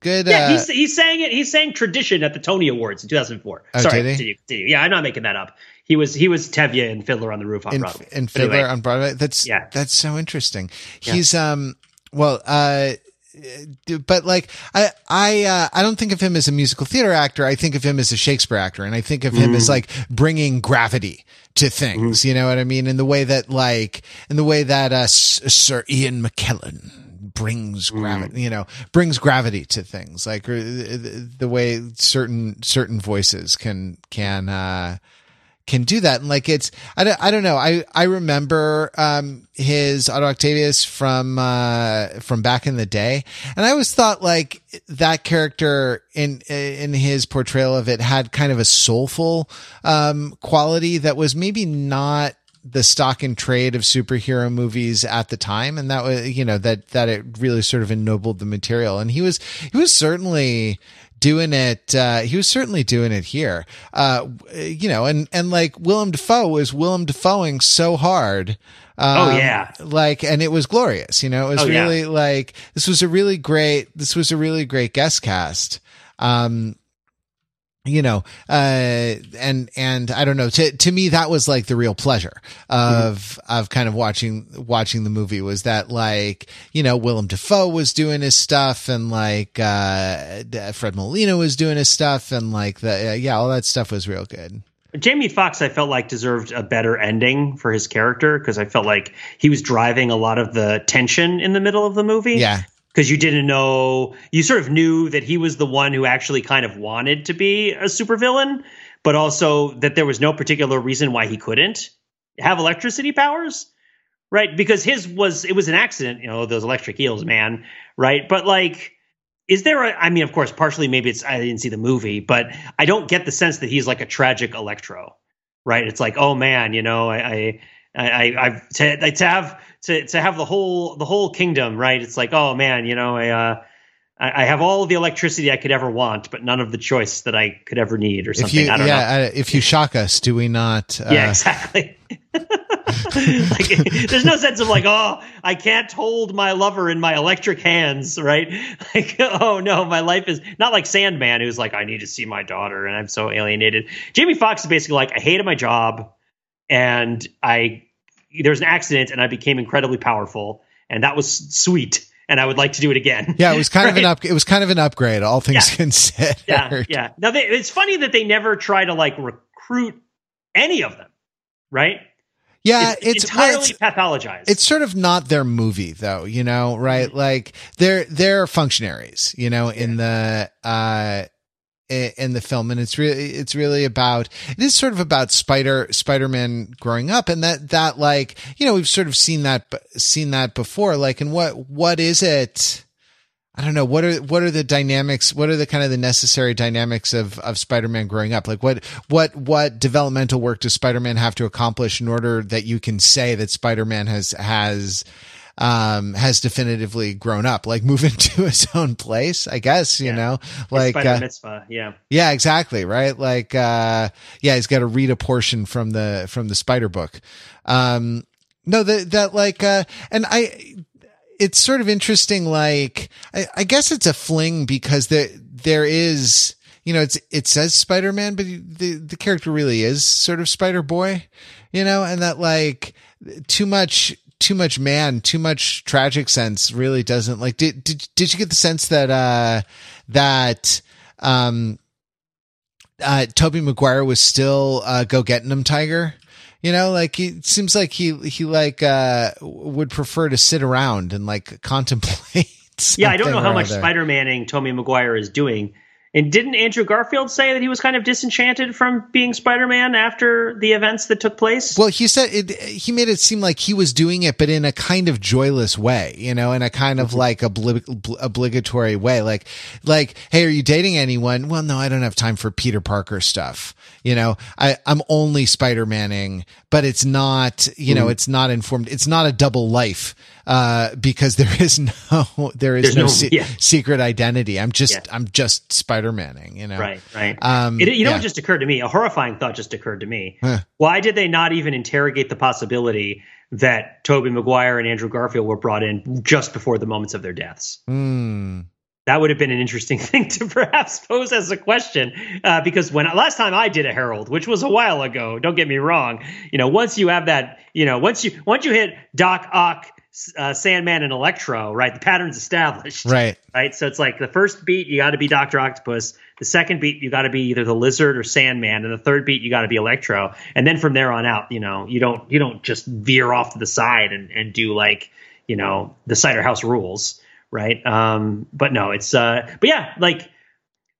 good Yeah, uh he's, he sang it. He sang "Tradition" at the Tony Awards in 2004. Oh, Sorry, did he? continue, continue. Yeah, I'm not making that up. He was he was Tevye in Fiddler on the Roof on in, Broadway. in But Fiddler anyway, on Broadway. That's Yeah. that's so interesting. Yeah. He's um well uh but like I I uh, I don't think of him as a musical theater actor. I think of him as a Shakespeare actor, and I think of him as like bringing gravity to things. You know what I mean? In the way that like in the way that uh, Sir Ian McKellen brings gravity. You know, brings gravity to things. Like the, the way certain certain voices can can. uh can do that. And like, it's, I don't, I don't know. I, I remember, um, his Otto Octavius from, uh, from back in the day. And I always thought like that character in, in his portrayal of it had kind of a soulful, um, quality that was maybe not, the stock and trade of superhero movies at the time and that was you know that that it really sort of ennobled the material and he was he was certainly doing it uh he was certainly doing it here uh you know and and like Willem Dafoe was Willem Dafoeing so hard um, Oh, yeah. like and it was glorious you know it was Oh, yeah. really like this was a really great this was a really great guest cast um you know uh and and i don't know to to me that was like the real pleasure of of kind of watching watching the movie was that like you know willem dafoe was doing his stuff and like uh fred molina was doing his stuff and like the uh, yeah all that stuff was real good Jamie Foxx, I felt like deserved a better ending for his character because I felt like he was driving a lot of the tension in the middle of the movie. yeah because you didn't know you sort of knew that he was the one who actually kind of wanted to be a supervillain but also that there was no particular reason why he couldn't have electricity powers right? Because his was it was an accident you know those electric eels man right? But like is there a i mean of course partially maybe it's i didn't see the movie but i don't get the sense that he's like a tragic electro right? It's like oh man you know i i I, I've to, to have to to have the whole the whole kingdom, right? It's like, oh man, you know, I uh, I I have all the electricity I could ever want, but none of the choice that I could ever need, or something. if you I don't know. yeah uh, if you shock us do we not uh, Yeah, exactly. like, there's no sense of like, oh, I can't hold my lover in my electric hands, right? Like, oh no, my life is not like Sandman, who's like, I need to see my daughter, and I'm so alienated. Jamie Foxx is basically like, I hated my job, and I there was an accident, and I became incredibly powerful, and that was sweet, and I would like to do it again. yeah it was kind of an up it was kind of an upgrade all things Yeah. considered yeah, yeah. Now they, it's funny that they never try to like recruit any of them, right? yeah it's, it's, well, entirely it's- pathologized. it's sort of not their movie though, you know, right? Mm-hmm. Like they're they're functionaries, you know, in the uh in the film. And it's really it's really about it is sort of about spider spider-man growing up and that that like you know we've sort of seen that seen that before. Like and what what is it? I don't know. What are what are the dynamics? What are the kind of the necessary dynamics of of Spider-Man growing up? Like what what what developmental work does Spider-Man have to accomplish in order that you can say that Spider-Man has has um has definitively grown up like move into his own place I guess you Yeah. know like Spider uh, Mitzvah, yeah. yeah, exactly. Right. Like, uh, yeah, he's got to read a portion from the, from the spider book. Um, no, that, that like, uh, and I, it's sort of interesting. Like, I, I guess it's a fling because there, there is, you know, it's, it says Spider-Man, but the, the character really is sort of Spider Boy, you know, and that like too much, too much man, too much tragic sense really doesn't like, did, did, did you get the sense that, uh, that, um, uh, Tobey Maguire was still, uh, go getting him tiger. You know, like he it seems like he, he like, uh, would prefer to sit around and like contemplate yeah, I don't know how much other. Spider-Maning Tommy Maguire is doing. And didn't Andrew Garfield say that he was kind of disenchanted from being Spider-Man after the events that took place? Well, he said it, he made it seem like he was doing it, but in a kind of joyless way, you know, in a kind of mm-hmm. like obli- obli- obligatory way. Like, like, hey, are you dating anyone? Well, no, I don't have time for Peter Parker stuff. You know, I, I'm only Spider-Maning, but it's not, you know, mm-hmm. it's not informed. It's not a double life, uh, because there is no, there is There's no, no- se- yeah. secret identity. I'm just, Yeah. I'm just Spider-Maning, you know? Right, right. Um, It, you know yeah. what just occurred to me? A horrifying thought just occurred to me. Huh. Why did they not even interrogate the possibility that Tobey Maguire and Andrew Garfield were brought in just before the moments of their deaths? Hmm. That would have been an interesting thing to perhaps pose as a question, uh, because when last time I did a Herald, which was a while ago, don't get me wrong, you know, once you have that, you know, once you once you hit Doc Ock, uh, Sandman, and Electro, right, the pattern's established, Right. right? So it's like the first beat you got to be Doctor Octopus, the second beat you got to be either the Lizard or Sandman, and the third beat you got to be Electro, and then from there on out, you know, you don't you don't just veer off to the side and and do like you know the cider house rules, right? Um, but no, it's uh, but yeah, like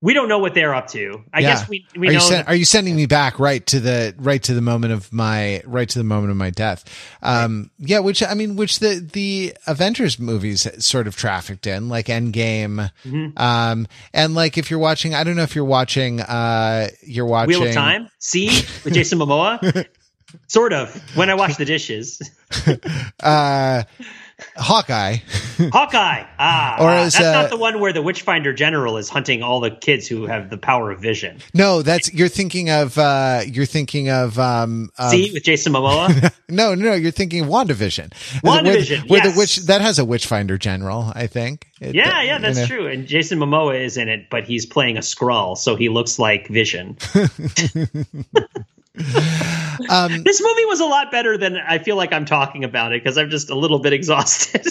we don't know what they're up to. I Yeah. guess we we are know. you sen- are you sending me back right to the right to the moment of my right to the moment of my death? Um, yeah, which I mean, which the the Avengers movies sort of trafficked in, like Endgame, Mm-hmm. um, and like if you're watching, I don't know if you're watching, uh, you're watching Wheel of Time, see with Jason Momoa, sort of. When I wash the dishes, uh, Hawkeye. Hawkeye. Ah, Or ah, as, that's uh, not the one where the Witchfinder General is hunting all the kids who have the power of vision. No, that's you're thinking of. uh You're thinking of. um of, See with Jason Momoa. No, no, no, you're thinking WandaVision. WandaVision, where, where yes. the witch that has a Witchfinder General, I think. It- yeah, yeah, you that's know. true. And Jason Momoa is in it, but he's playing a Skrull, so he looks like Vision. Um, this movie was a lot better than I feel like I'm talking about it because I'm just a little bit exhausted.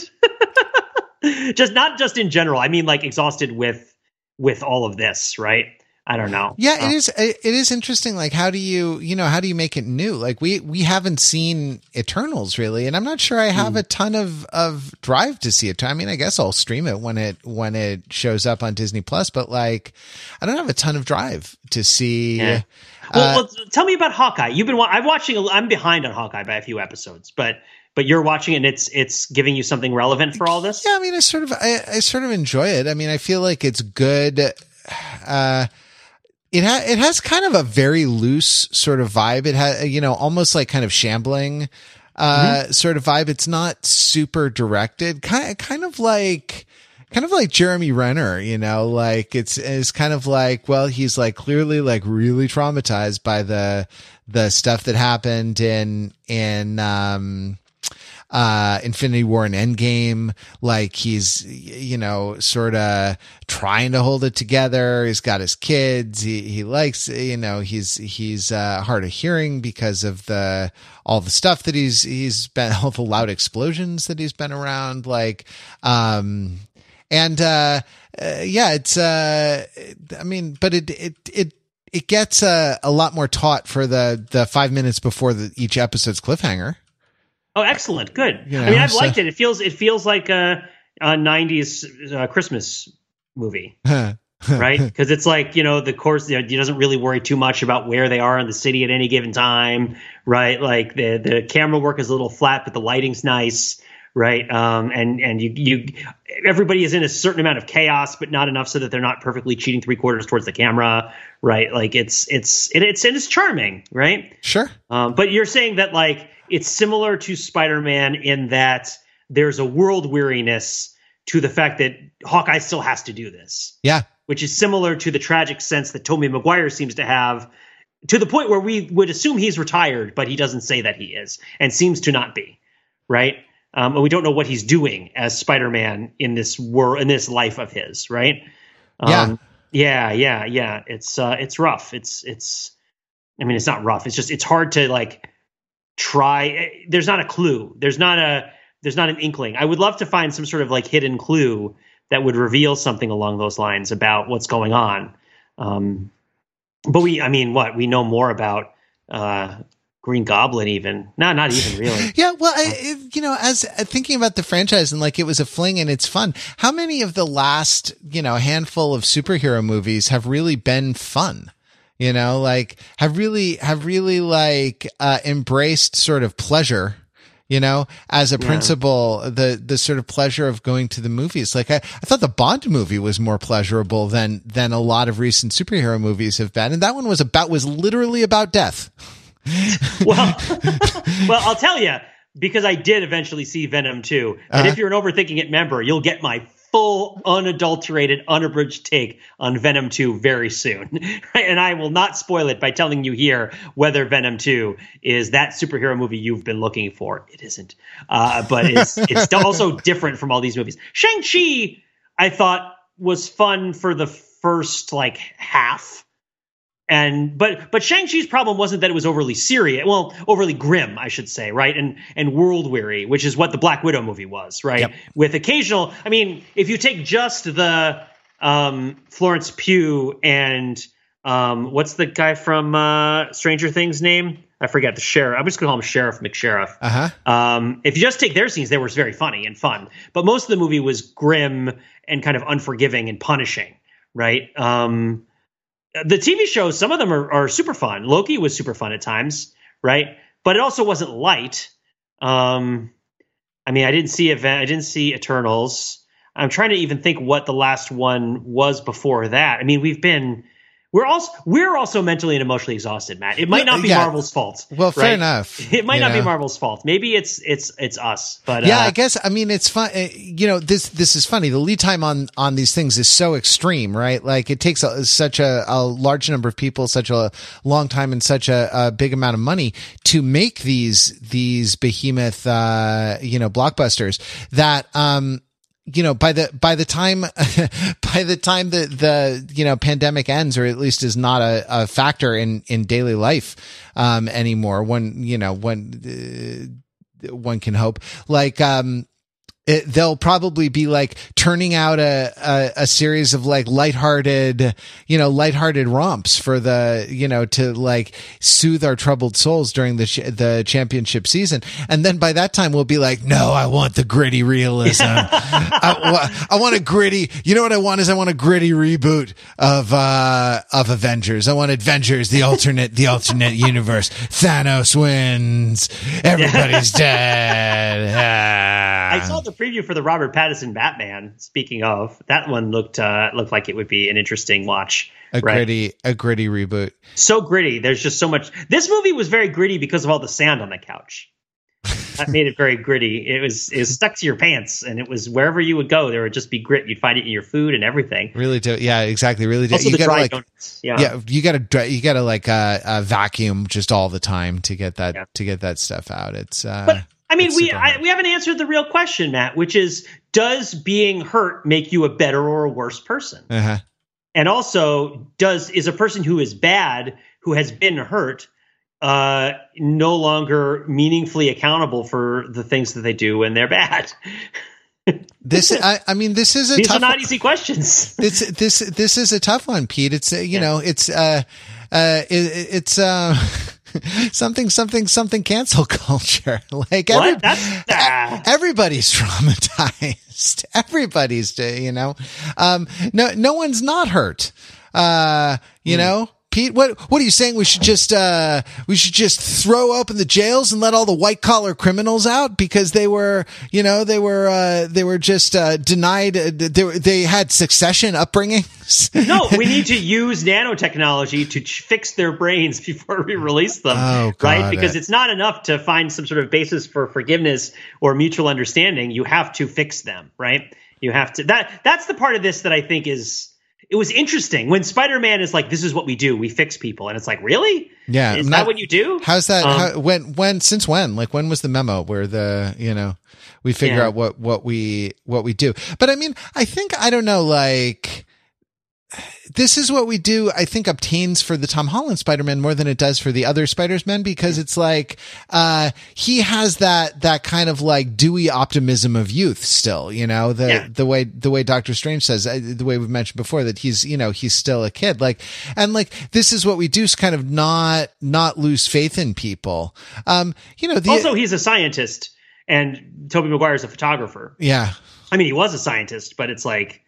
just not just in general. I mean, like exhausted with with all of this, right? I don't know. Yeah, Uh, it is. It is interesting. Like, how do you, you know, how do you make it new? Like, we we haven't seen Eternals really, and I'm not sure I have a ton of of drive to see it. I mean, I guess I'll stream it when it when it shows up on Disney Plus, but like, I don't have a ton of drive to see. Yeah. Well, Uh, well, tell me about Hawkeye. You've been. I'm watching. I'm behind on Hawkeye by a few episodes, but but you're watching it and it's it's giving you something relevant for all this. Yeah, I mean, I sort of, I, I sort of enjoy it. I mean, I feel like it's good. Uh, it ha- it has kind of a very loose sort of vibe. It has, you know, almost like kind of shambling, uh, sort of vibe. It's not super directed. Kind, kind of like, kind of like Jeremy Renner, you know, like it's, it's kind of like, well, he's like clearly like really traumatized by the, the stuff that happened in, in, um, uh, Infinity War and Endgame. Like he's, you know, sort of trying to hold it together. He's got his kids. He, he likes, you know, he's, he's, uh, hard of hearing because of the, all the stuff that he's, he's been, all the loud explosions that he's been around. Like, um, and, uh, uh yeah, it's, uh, I mean, but it, it, it, it gets uh, a lot more taut for the, the five minutes before the, each episode's cliffhanger. Oh, excellent. Good. You I mean, I've so- liked it. It feels it feels like a, a '90s uh, Christmas movie, right? Because it's like you know the course. You know, he doesn't really worry too much about where they are in the city at any given time, right? Like the the camera work is a little flat, but the lighting's nice, right? Um, and and you you everybody is in a certain amount of chaos, but not enough so that they're not perfectly cheating three quarters towards the camera, right? Like it's it's it, it's and it's charming, right? Sure. Um, but you're saying that like it's similar to Spider-Man in that there's a world weariness to the fact that Hawkeye still has to do this, Yeah. which is similar to the tragic sense that Tommy Maguire seems to have to the point where we would assume he's retired, but he doesn't say that he is and seems to not be, right? Um, and we don't know what he's doing as Spider-Man in this world, in this life of his, right? Yeah. Um, yeah, yeah, yeah. It's uh, it's rough. It's it's. I mean, it's not rough. It's just it's hard to like try. There's not a clue. There's not a there's not an inkling. I would love to find some sort of like hidden clue that would reveal something along those lines about what's going on. Um, but we, I mean, what we know more about uh, Green Goblin, even. No, not even really. yeah, well, I, you know, as uh, thinking about the franchise and like it was a fling and it's fun. How many of the last, you know, handful of superhero movies have really been fun? You know, like have really have really like uh, embraced sort of pleasure you know, as a yeah. principle, the, the sort of pleasure of going to the movies. Like I, I thought the Bond movie was more pleasurable than, than a lot of recent superhero movies have been. And that one was about, was literally about death. well, well, I'll tell you because I did eventually see Venom 2. And uh-huh. if you're an overthinking it member, you'll get my full, unadulterated, unabridged take on Venom 2 very soon. and I will not spoil it by telling you here whether Venom 2 is that superhero movie you've been looking for. It isn't. Uh, but it's, it's also different from all these movies. Shang-Chi, I thought, was fun for the first like half and but but Shang-Chi's problem wasn't that it was overly serious, well, overly grim, I should say, right? And and world weary, which is what the Black Widow movie was, right? Yep. With occasional I mean, if you take just the um, Florence Pugh and um, what's the guy from uh, Stranger Things name? I forget the sheriff. I'm just gonna call him Sheriff McSheriff. Uh-huh. Um, if you just take their scenes, they were very funny and fun. But most of the movie was grim and kind of unforgiving and punishing, right? Um, the TV shows, some of them are, are super fun. Loki was super fun at times, right? But it also wasn't light. Um, I mean, I didn't see event. I didn't see Eternals. I'm trying to even think what the last one was before that. I mean, we've been we're also we're also mentally and emotionally exhausted, Matt. It might not be yeah. Marvel's fault. Well, right? fair enough. It might not know. be Marvel's fault. Maybe it's it's it's us. But yeah, uh, I guess I mean it's fun. Uh, you know, this this is funny. The lead time on on these things is so extreme, right? Like it takes a, such a, a large number of people, such a long time, and such a, a big amount of money to make these these behemoth, uh, you know, blockbusters that um you know by the by the time by the time the the you know pandemic ends or at least is not a, a factor in in daily life um anymore when you know when uh, one can hope. Like um it, they'll probably be like turning out a, a, a series of like lighthearted, you know, lighthearted romps for the, you know, to like soothe our troubled souls during the, sh- the championship season. And then by that time we'll be like, no, I want the gritty realism. I, I want a gritty, you know what I want is I want a gritty reboot of, uh, of Avengers. I want Avengers, the alternate, the alternate universe. Thanos wins. Everybody's dead. Ah. I saw the preview for the Robert Pattinson Batman. Speaking of, that one looked uh, looked like it would be an interesting watch. A right? gritty, a gritty reboot. So gritty. There's just so much. This movie was very gritty because of all the sand on the couch. that made it very gritty. It was it was stuck to your pants, and it was wherever you would go, there would just be grit. You'd find it in your food and everything. Really do, yeah, exactly. Really do. Also you the gotta like, donuts. Yeah. yeah, you gotta you gotta like uh, uh, vacuum just all the time to get that yeah. to get that stuff out. It's uh, but I mean, we I, we haven't answered the real question, Matt, which is does being hurt make you a better or a worse person? Uh-huh. And also, does is a person who is bad who has been hurt uh, no longer meaningfully accountable for the things that they do when they're bad? this I, I, mean this is a these tough are not easy questions this this this is a tough one pete it's uh, you yeah. know it's uh uh it, it's uh something, something, something cancel culture. like every, everybody's traumatized. Everybody's, you know, um, no, no one's not hurt. Uh, you mm. know, Pete, what what are you saying? We should just uh, we should just throw open the jails and let all the white collar criminals out because they were, you know, they were uh, they were just uh, denied. Uh, they they had succession upbringings. no, we need to use nanotechnology to ch- fix their brains before we release them, oh, right? Because it's not enough to find some sort of basis for forgiveness or mutual understanding. You have to fix them, right? You have to that that's the part of this that I think is it was interesting when Spider-Man is like, "This is what we do. We fix people," and it's like, "Really? Yeah, is not, that what you do?" How's that? Um, how, when? When? Since when? Like, when was the memo where the you know we figure yeah. out what what we what we do? But I mean, I think I don't know. Like, this is what we do, I think obtains for the Tom Holland Spider-Man more than it does for the other Spider-Man because it's like, uh, he has that, that kind of like dewy optimism of youth still, you know, the, Yeah. the way, the way Doctor Strange says, uh, the way we've mentioned before that he's, you know, he's still a kid. Like, and like, this is what we do is kind of not, not lose faith in people. Um, you know, the, also, he's a scientist, and Tobey is a photographer. yeah. I mean, he was a scientist, but it's like,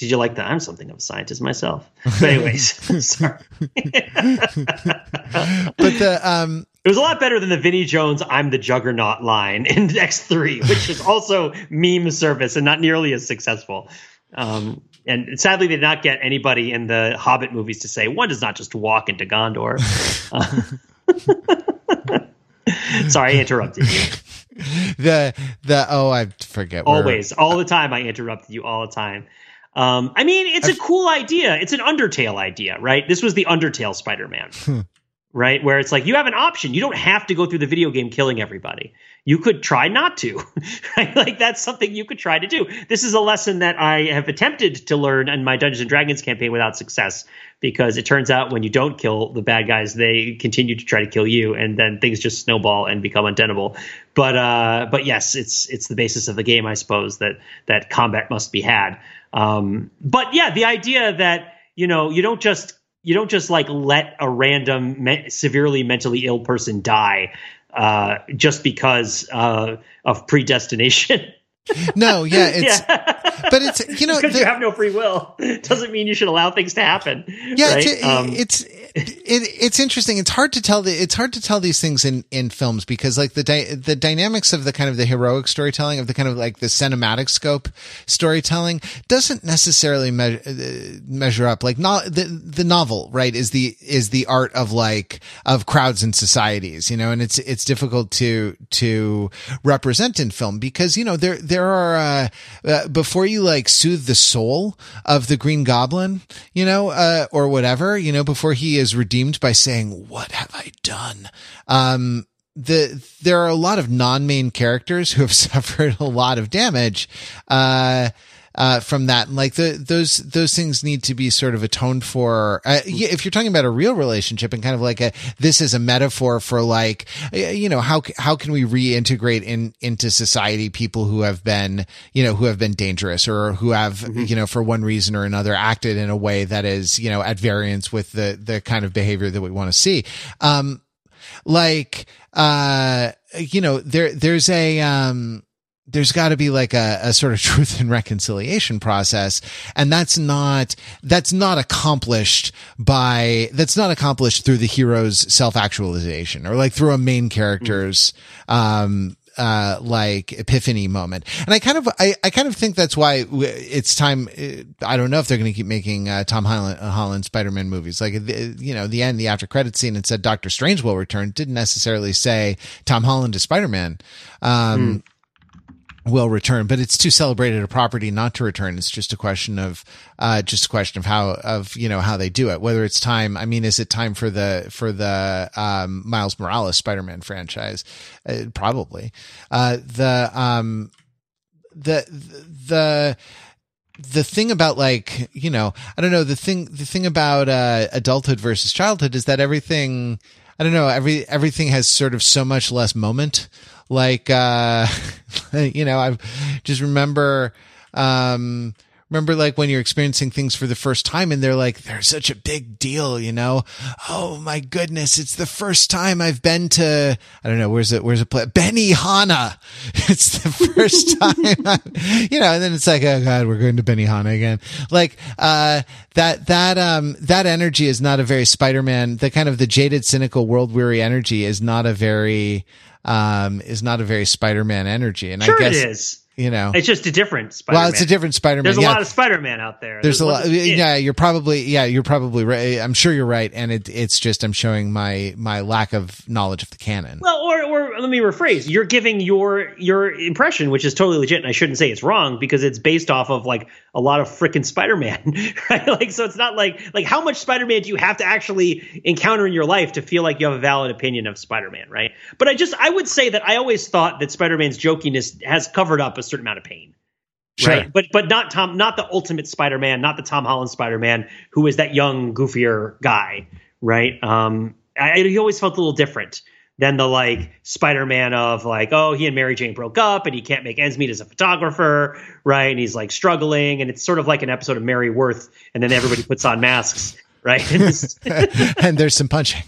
did you like that? I'm something of a scientist myself. But anyways, sorry. But the, um, It was a lot better than the Vinnie Jones "I'm the Juggernaut" line in X3, which was also meme service and not nearly as successful. Um, and sadly, they did not get anybody in the Hobbit movies to say one does not just walk into Gondor. Uh, sorry, I interrupted you. the, the, oh, I forget. where- Always, all the time, I interrupted you all the time. Um, I mean, it's a cool idea. It's an Undertale idea, right? This was the Undertale Spider-Man, right? Where it's like you have an option. You don't have to go through the video game killing everybody. You could try not to, right? Like that's something you could try to do. This is a lesson that I have attempted to learn in my Dungeons and Dragons campaign without success, because it turns out when you don't kill the bad guys, they continue to try to kill you, and then things just snowball and become untenable. But uh, but yes, it's it's the basis of the game, I suppose that that combat must be had. Um, but yeah, the idea that you know you don't just you don't just like let a random me- severely mentally ill person die uh, just because uh, of predestination. No, yeah, it's, yeah. but it's, you know, because the- you have no free will doesn't mean you should allow things to happen. yeah right? it's, Um, it's it, it's interesting. It's hard to tell the it's hard to tell these things in in films because like the dy- the dynamics of the kind of the heroic storytelling of the kind of like the cinematic scope storytelling doesn't necessarily me- uh, measure up. Like not the the novel right is the is the art of like of crowds and societies you know and it's it's difficult to to represent in film because you know there there are uh, uh before you like soothe the soul of the green goblin you know uh or whatever you know before he is redeemed by saying what have i done? Um the there are a lot of non-main characters who have suffered a lot of damage. Uh uh, from that, and like the those those things need to be sort of atoned for. Uh, if you're talking about a real relationship and kind of like a this is a metaphor for like you know how how can we reintegrate in into society people who have been you know who have been dangerous or who have you know for one reason or another acted in a way that is you know at variance with the the kind of behavior that we want to see. Um, like uh you know there there's a um there's got to be like a, a sort of truth and reconciliation process. And that's not that's not accomplished by that's not accomplished through the hero's self-actualization or like through a main character's um uh like epiphany moment. And i kind of i, I kind of think that's why it's time i don't know if they're going to keep making uh, tom holland, uh, holland spider-man movies. Like the, you know the end the after credit scene it said dr strange will return didn't necessarily say tom holland is spider-man. Um will return, but it's too celebrated a property not to return. It's just a question of, uh, just a question of how, of, you know, how they do it. Whether it's time, I mean, is it time for the, for the, um, Miles Morales Spider-Man franchise? Uh, probably. Uh, the, um, the, the, the thing about like you know i don't know the thing the thing about uh adulthood versus childhood is that everything i don't know every everything has sort of so much less moment like uh you know i just remember um remember like when you're experiencing things for the first time and they're like they're such a big deal you know? Oh my goodness it's the first time i've been to i don't know where's it where's it play benihana. It's the first time you know and then it's like oh god we're going to benihana again. Like uh that that um that energy is not a very spider-man the kind of the jaded cynical world weary energy is not a very um is not a very spider-man energy and sure i guess it is. You know It's just a different Spider-Man. well it's a different spider-man There's a yeah. lot of Spider-Man out there. There's a lot. Yeah, you're probably yeah, you're probably right. I'm sure you're right, and it, it's just I'm showing my my lack of knowledge of the canon. Well, or, or let me rephrase. You're giving your your impression, which is totally legit, and I shouldn't say it's wrong because it's based off of like a lot of freaking Spider-Man, right? Like, so it's not like like how much Spider-Man do you have to actually encounter in your life to feel like you have a valid opinion of Spider-Man, right? But I just I would say that I always thought that Spider-Man's jokiness has covered up a certain amount of pain. Sure. right? But but not Tom, not the ultimate Spider-Man, not the Tom Holland Spider-Man, who is that young, goofier guy, right? Um, I, he always felt a little different than the like Spider-Man of like, oh, he and Mary Jane broke up and he can't make ends meet as a photographer, right? And he's like struggling, and it's sort of like an episode of Mary Worth, and then everybody puts on masks, right? and there's some punching.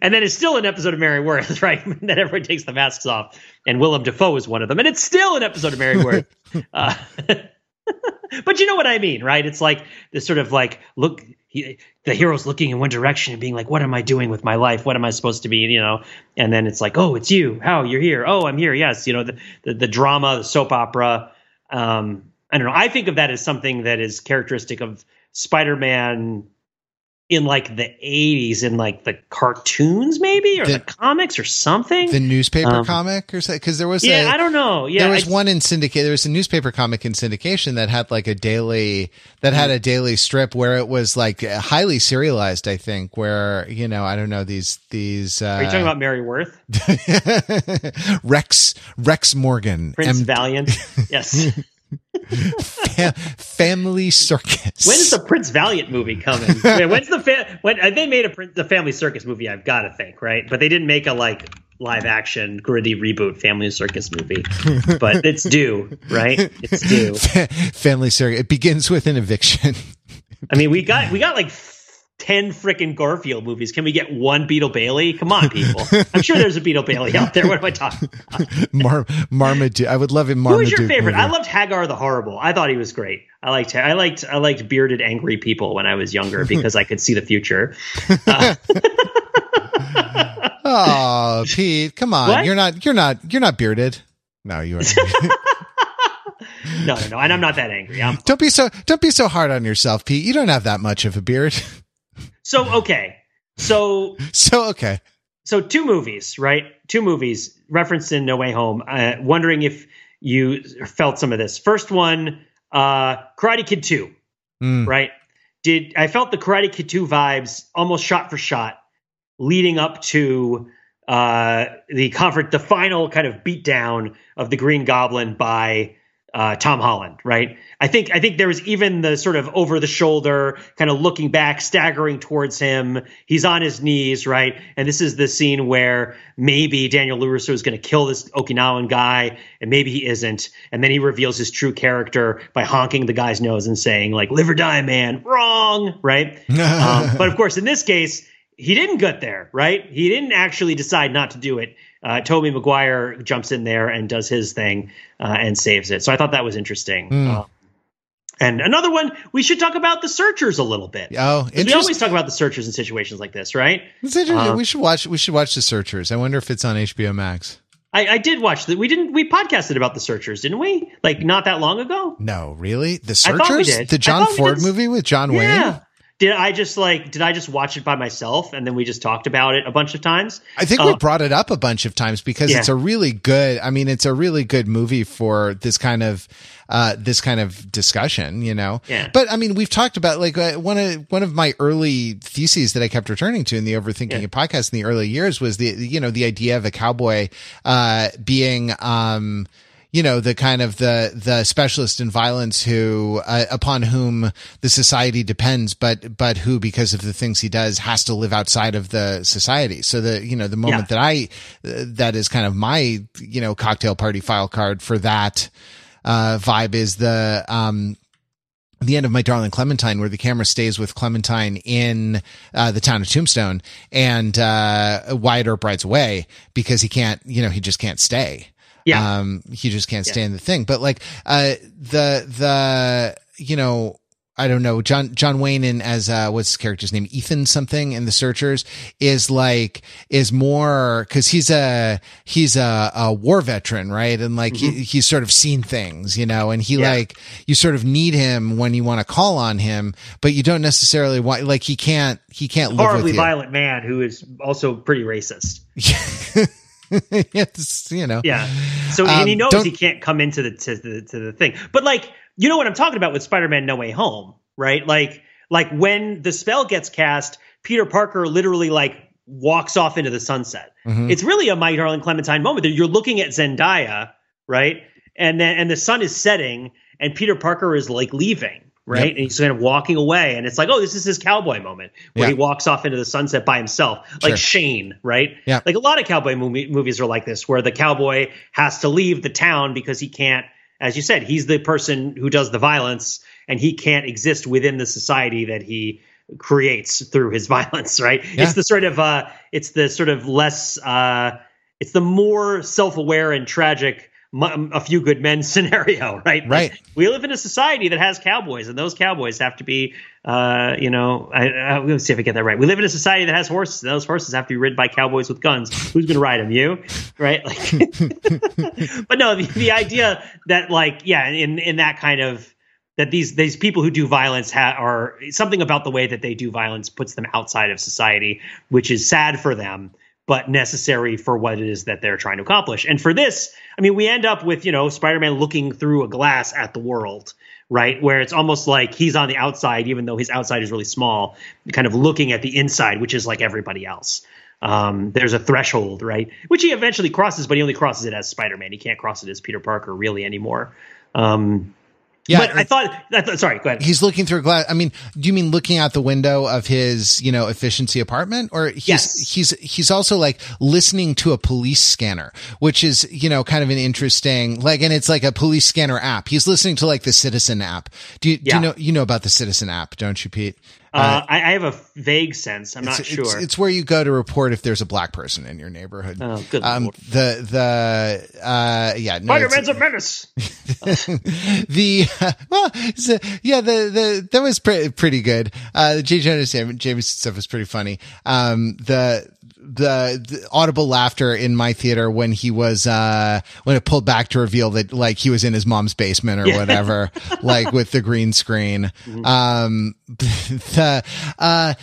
And then it's still an episode of Mary Worth, right? Then everyone takes the masks off, and Willem Dafoe is one of them, and it's still an episode of Mary Worth. Uh, but you know what I mean, right? It's like this sort of like look, he, the hero's looking in one direction and being like, "What am I doing with my life? What am I supposed to be?" You know, and then it's like, "Oh, it's you. How you're here? Oh, I'm here. Yes." You know, the the, the drama, the soap opera. Um, I don't know. I think of that as something that is characteristic of Spider-Man in like the 80s in like the cartoons maybe or the, the comics or something? The newspaper um, comic or something? Because there was yeah I I don't know. Yeah there was I, one in syndicate there was a newspaper comic in syndication that had like a daily that had a daily strip where it was like highly serialized I think where you know I don't know these these uh, are you talking about Mary Worth? Rex Rex Morgan Prince M- Valiant. Yes family Circus. When's the Prince Valiant movie coming? When's the fa- when uh, they made a the Family Circus movie? I've got to think right, but they didn't make a like live action gritty reboot Family Circus movie. but it's due, right? It's due. Family Circus. It begins with an eviction. I mean, we got we got like 10 freaking Garfield movies. Can we get one Beetle Bailey? Come on, people. I'm sure there's a Beetle Bailey out there. What am I talking about? Mar- Marmaduke. I would love him. Marmaduke. Who was your favorite? Movie. I loved Hagar the Horrible. I thought he was great. I liked I liked I liked bearded angry people when I was younger because I could see the future. Uh, oh, Pete, come on. What? You're not you're not you're not bearded. No, you are. no, no, no. And I'm not that angry. I'm, don't be so don't be so hard on yourself, Pete. You don't have that much of a beard. So okay, so so okay, so two movies, right? Two movies referenced in No Way Home. Uh, wondering if you felt some of this. First one, uh, Karate Kid Two, mm. right? Did I felt the Karate Kid Two vibes almost shot for shot, leading up to uh, the comfort, the final kind of beatdown of the Green Goblin by uh, Tom Holland, right? I think I think there was even the sort of over the shoulder, kind of looking back, staggering towards him. He's on his knees, right? And this is the scene where maybe Daniel LaRusso is going to kill this Okinawan guy, and maybe he isn't. And then he reveals his true character by honking the guy's nose and saying, like, "Live or die, man." Wrong, right? um, but of course, in this case, he didn't get there, right? He didn't actually decide not to do it uh, Tobey Maguire jumps in there and does his thing uh, and saves it. So I thought that was interesting. Mm. And another one, we should talk about the searchers a little bit. Oh, we always talk about the searchers in situations like this, right? Uh, we should watch. We should watch the searchers. I wonder if it's on HBO Max. I, I did watch that. We didn't. We podcasted about the searchers, didn't we? Like not that long ago. No, really. The searchers, the John Ford movie with John yeah. Wayne did I just like did I just watch it by myself and then we just talked about it a bunch of times? I think uh, we brought it up a bunch of times because yeah. it's a really good I mean it's a really good movie for this kind of uh this kind of discussion, you know. Yeah. But I mean we've talked about like uh, one of one of my early theses that I kept returning to in the overthinking yeah. podcast in the early years was the you know the idea of a cowboy uh being um you know the kind of the the specialist in violence who uh, upon whom the society depends but but who because of the things he does has to live outside of the society so the you know the moment yeah. that i uh, that is kind of my you know cocktail party file card for that uh vibe is the um the end of my darling clementine where the camera stays with clementine in uh, the town of tombstone and uh, wyatt earp rides away because he can't you know he just can't stay yeah. Um, he just can't stand yeah. the thing. But like, uh, the, the, you know, I don't know, John, John Wayne in as, uh, what's his character's name? Ethan something in the searchers is like, is more, cause he's a, he's a, a war veteran, right? And like, mm-hmm. he, he's sort of seen things, you know, and he yeah. like, you sort of need him when you want to call on him, but you don't necessarily want, like, he can't, he can't horribly violent man who is also pretty racist. it's you know. Yeah. So um, he knows he can't come into the to, the to the thing. But like you know what i'm talking about with spider-man no way home right? Like like when the spell gets cast peter parker literally like walks off into the sunset. Mm-hmm. it's really a my darling clementine moment you're looking at zendaya right? And then and the sun is setting and Peter Parker is like leaving. Right. Yep. And he's kind of walking away. And it's like, oh, this is his cowboy moment where he walks off into the sunset by himself, like sure. Shane, right? Yeah. Like a lot of cowboy movie, movies are like this, where the cowboy has to leave the town because he can't, as you said, he's the person who does the violence and he can't exist within the society that he creates through his violence, right? Yeah. It's the sort of, uh, it's the sort of less, uh, it's the more self-aware and tragic a few good men scenario, right? Right. We live in a society that has cowboys, and those cowboys have to be, uh, you know, I, I, let's see if I get that right. We live in a society that has horses. And those horses have to be ridden by cowboys with guns. Who's going to ride them? You, right? Like, but no, the, the idea that, like, yeah, in in that kind of that these these people who do violence ha- are something about the way that they do violence puts them outside of society, which is sad for them but necessary for what it is that they're trying to accomplish. And for this, I mean, we end up with, you know, Spider-Man looking through a glass at the world, right? Where it's almost like he's on the outside, even though his outside is really small, kind of looking at the inside, which is like everybody else. Um, there's a threshold, right? Which he eventually crosses, but he only crosses it as Spider-Man. He can't cross it as Peter Parker really anymore. Um, yeah, but I thought, I thought. Sorry, go ahead. He's looking through a glass. I mean, do you mean looking out the window of his, you know, efficiency apartment, or he's yes. he's he's also like listening to a police scanner, which is you know kind of an interesting like, and it's like a police scanner app. He's listening to like the Citizen app. Do you, yeah. do you know you know about the Citizen app, don't you, Pete? Uh, uh, I, I, have a vague sense. I'm not sure. It's, it's, where you go to report if there's a black person in your neighborhood. Oh, good. Um, the the uh, yeah, no, Spider-Man's a menace. the uh, well, yeah, the the that was pretty pretty good. Uh, the J. Jonah Jameson stuff was pretty funny. Um, the the, the, audible laughter in my theater when he was uh when it pulled back to reveal that like he was in his mom's basement or yeah. whatever like with the green screen mm-hmm. um the uh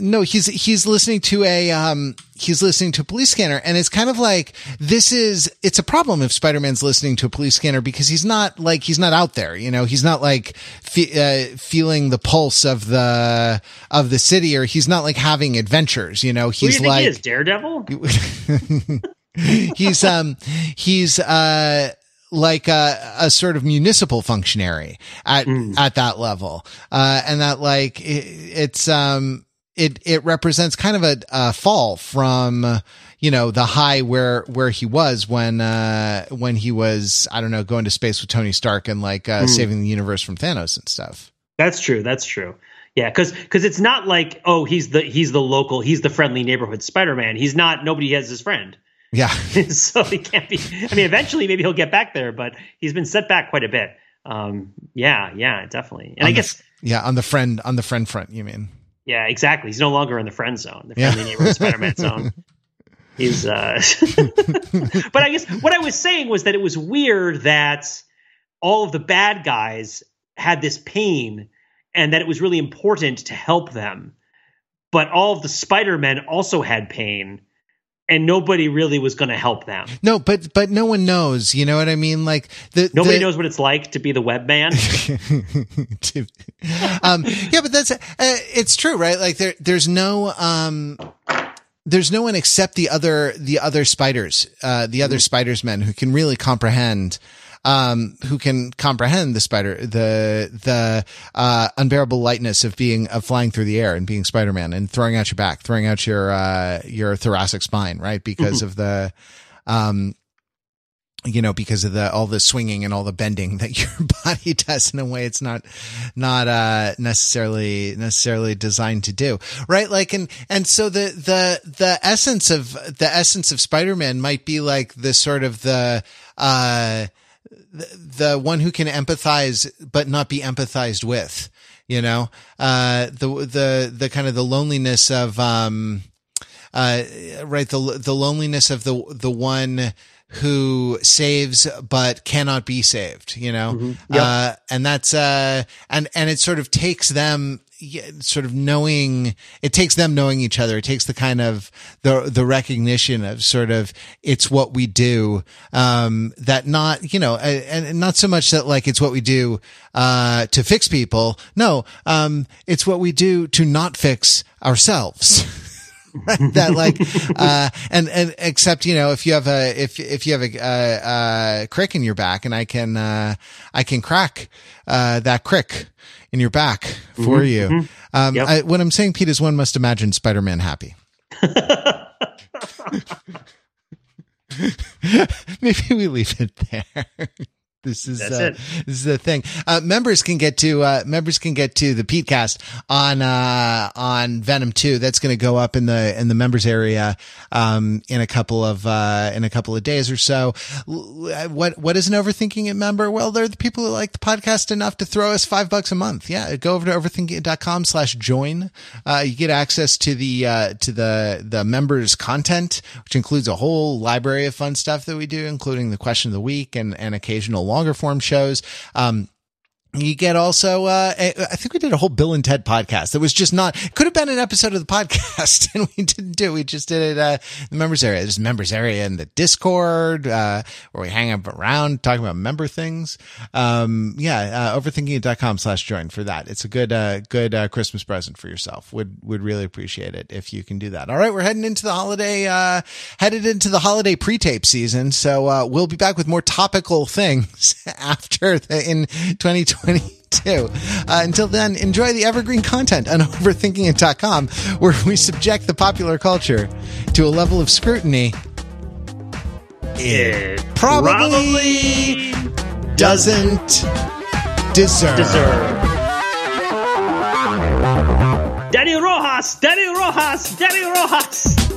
no he's he's listening to a um he's listening to a police scanner and it's kind of like this is it's a problem if spider-man's listening to a police scanner because he's not like he's not out there you know? He's not like fe- uh, feeling the pulse of the of the city or he's not like having adventures you know? He's like he is, daredevil? He's um he's uh like a, a, sort of municipal functionary at mm. at that level. Uh, and that like it, it's um it it represents kind of a, a fall from you know the high where where he was when uh when he was I don't know going to space with Tony Stark and like uh, mm. saving the universe from Thanos and stuff. That's true. That's true. Yeah, because because it's not like oh he's the he's the local he's the friendly neighborhood Spider Man. He's not. Nobody has his friend. Yeah. so he can't be. I mean, eventually maybe he'll get back there, but he's been set back quite a bit. Um. Yeah. Yeah. Definitely. And on I guess. The, yeah, on the friend on the friend front, you mean? Yeah, exactly. He's no longer in the friend zone, the friendly yeah. neighborhood Spider-Man zone. He's, uh, but I guess what I was saying was that it was weird that all of the bad guys had this pain and that it was really important to help them. But all of the Spider-Men also had pain and nobody really was going to help them. No, but but no one knows. You know what I mean? Like the nobody the, knows what it's like to be the web man. um, yeah, but that's uh, it's true, right? Like there there's no um there's no one except the other the other spiders, uh, the other mm-hmm. spiders men who can really comprehend um, who can comprehend the spider, the, the, uh, unbearable lightness of being, of flying through the air and being Spider-Man and throwing out your back, throwing out your, uh, your thoracic spine, right? Because mm-hmm. of the, um, you know, because of the, all the swinging and all the bending that your body does in a way it's not, not, uh, necessarily, necessarily designed to do. Right. Like, and, and so the, the, the essence of, the essence of Spider-Man might be like the sort of the, uh, the, one who can empathize but not be empathized with, you know, uh, the, the, the kind of the loneliness of, um, uh, right. The, the loneliness of the, the one who saves but cannot be saved, you know? Mm-hmm. Yep. Uh, and that's, uh, and, and it sort of takes them sort of knowing it takes them knowing each other. It takes the kind of the the recognition of sort of it's what we do um that not you know and not so much that like it's what we do uh to fix people. No um it's what we do to not fix ourselves that like, uh, and, and except, you know, if you have a, if, if you have a, a, a crick in your back and I can, uh, I can crack, uh, that crick in your back for Mhm, you. mhm. Um, Yep. I, what I'm saying, Pete, is one must imagine Spider-Man happy. Maybe we leave it there. This is uh, this is the thing. Uh, members can get to uh, members can get to the Petecast on uh, on Venom Two. That's going to go up in the in the members area um, in a couple of uh, in a couple of days or so. What what is an overthinking it member? Well, they're the people who like the podcast enough to throw us five bucks a month. Yeah, go over to overthinking.com slash join. Uh, you get access to the uh, to the the members content, which includes a whole library of fun stuff that we do, including the question of the week and and occasional longer form shows. Um, you get also, uh, I I think we did a whole Bill and Ted podcast that was just not, could have been an episode of the podcast and we didn't do. it. We just did it, uh, the members area. There's members area in the Discord, uh, where we hang up around talking about member things. Um, yeah, uh, overthinking.com slash join for that. It's a good, uh, good, uh, Christmas present for yourself. Would, would really appreciate it if you can do that. All right. We're heading into the holiday, uh, headed into the holiday pre-tape season. So, uh, we'll be back with more topical things after the, in 2022. Uh, until then, enjoy the evergreen content on overthinkingit.com, where we subject the popular culture to a level of scrutiny it It probably doesn't deserve. deserve. Daddy Rojas, Daddy Rojas, Daddy Rojas.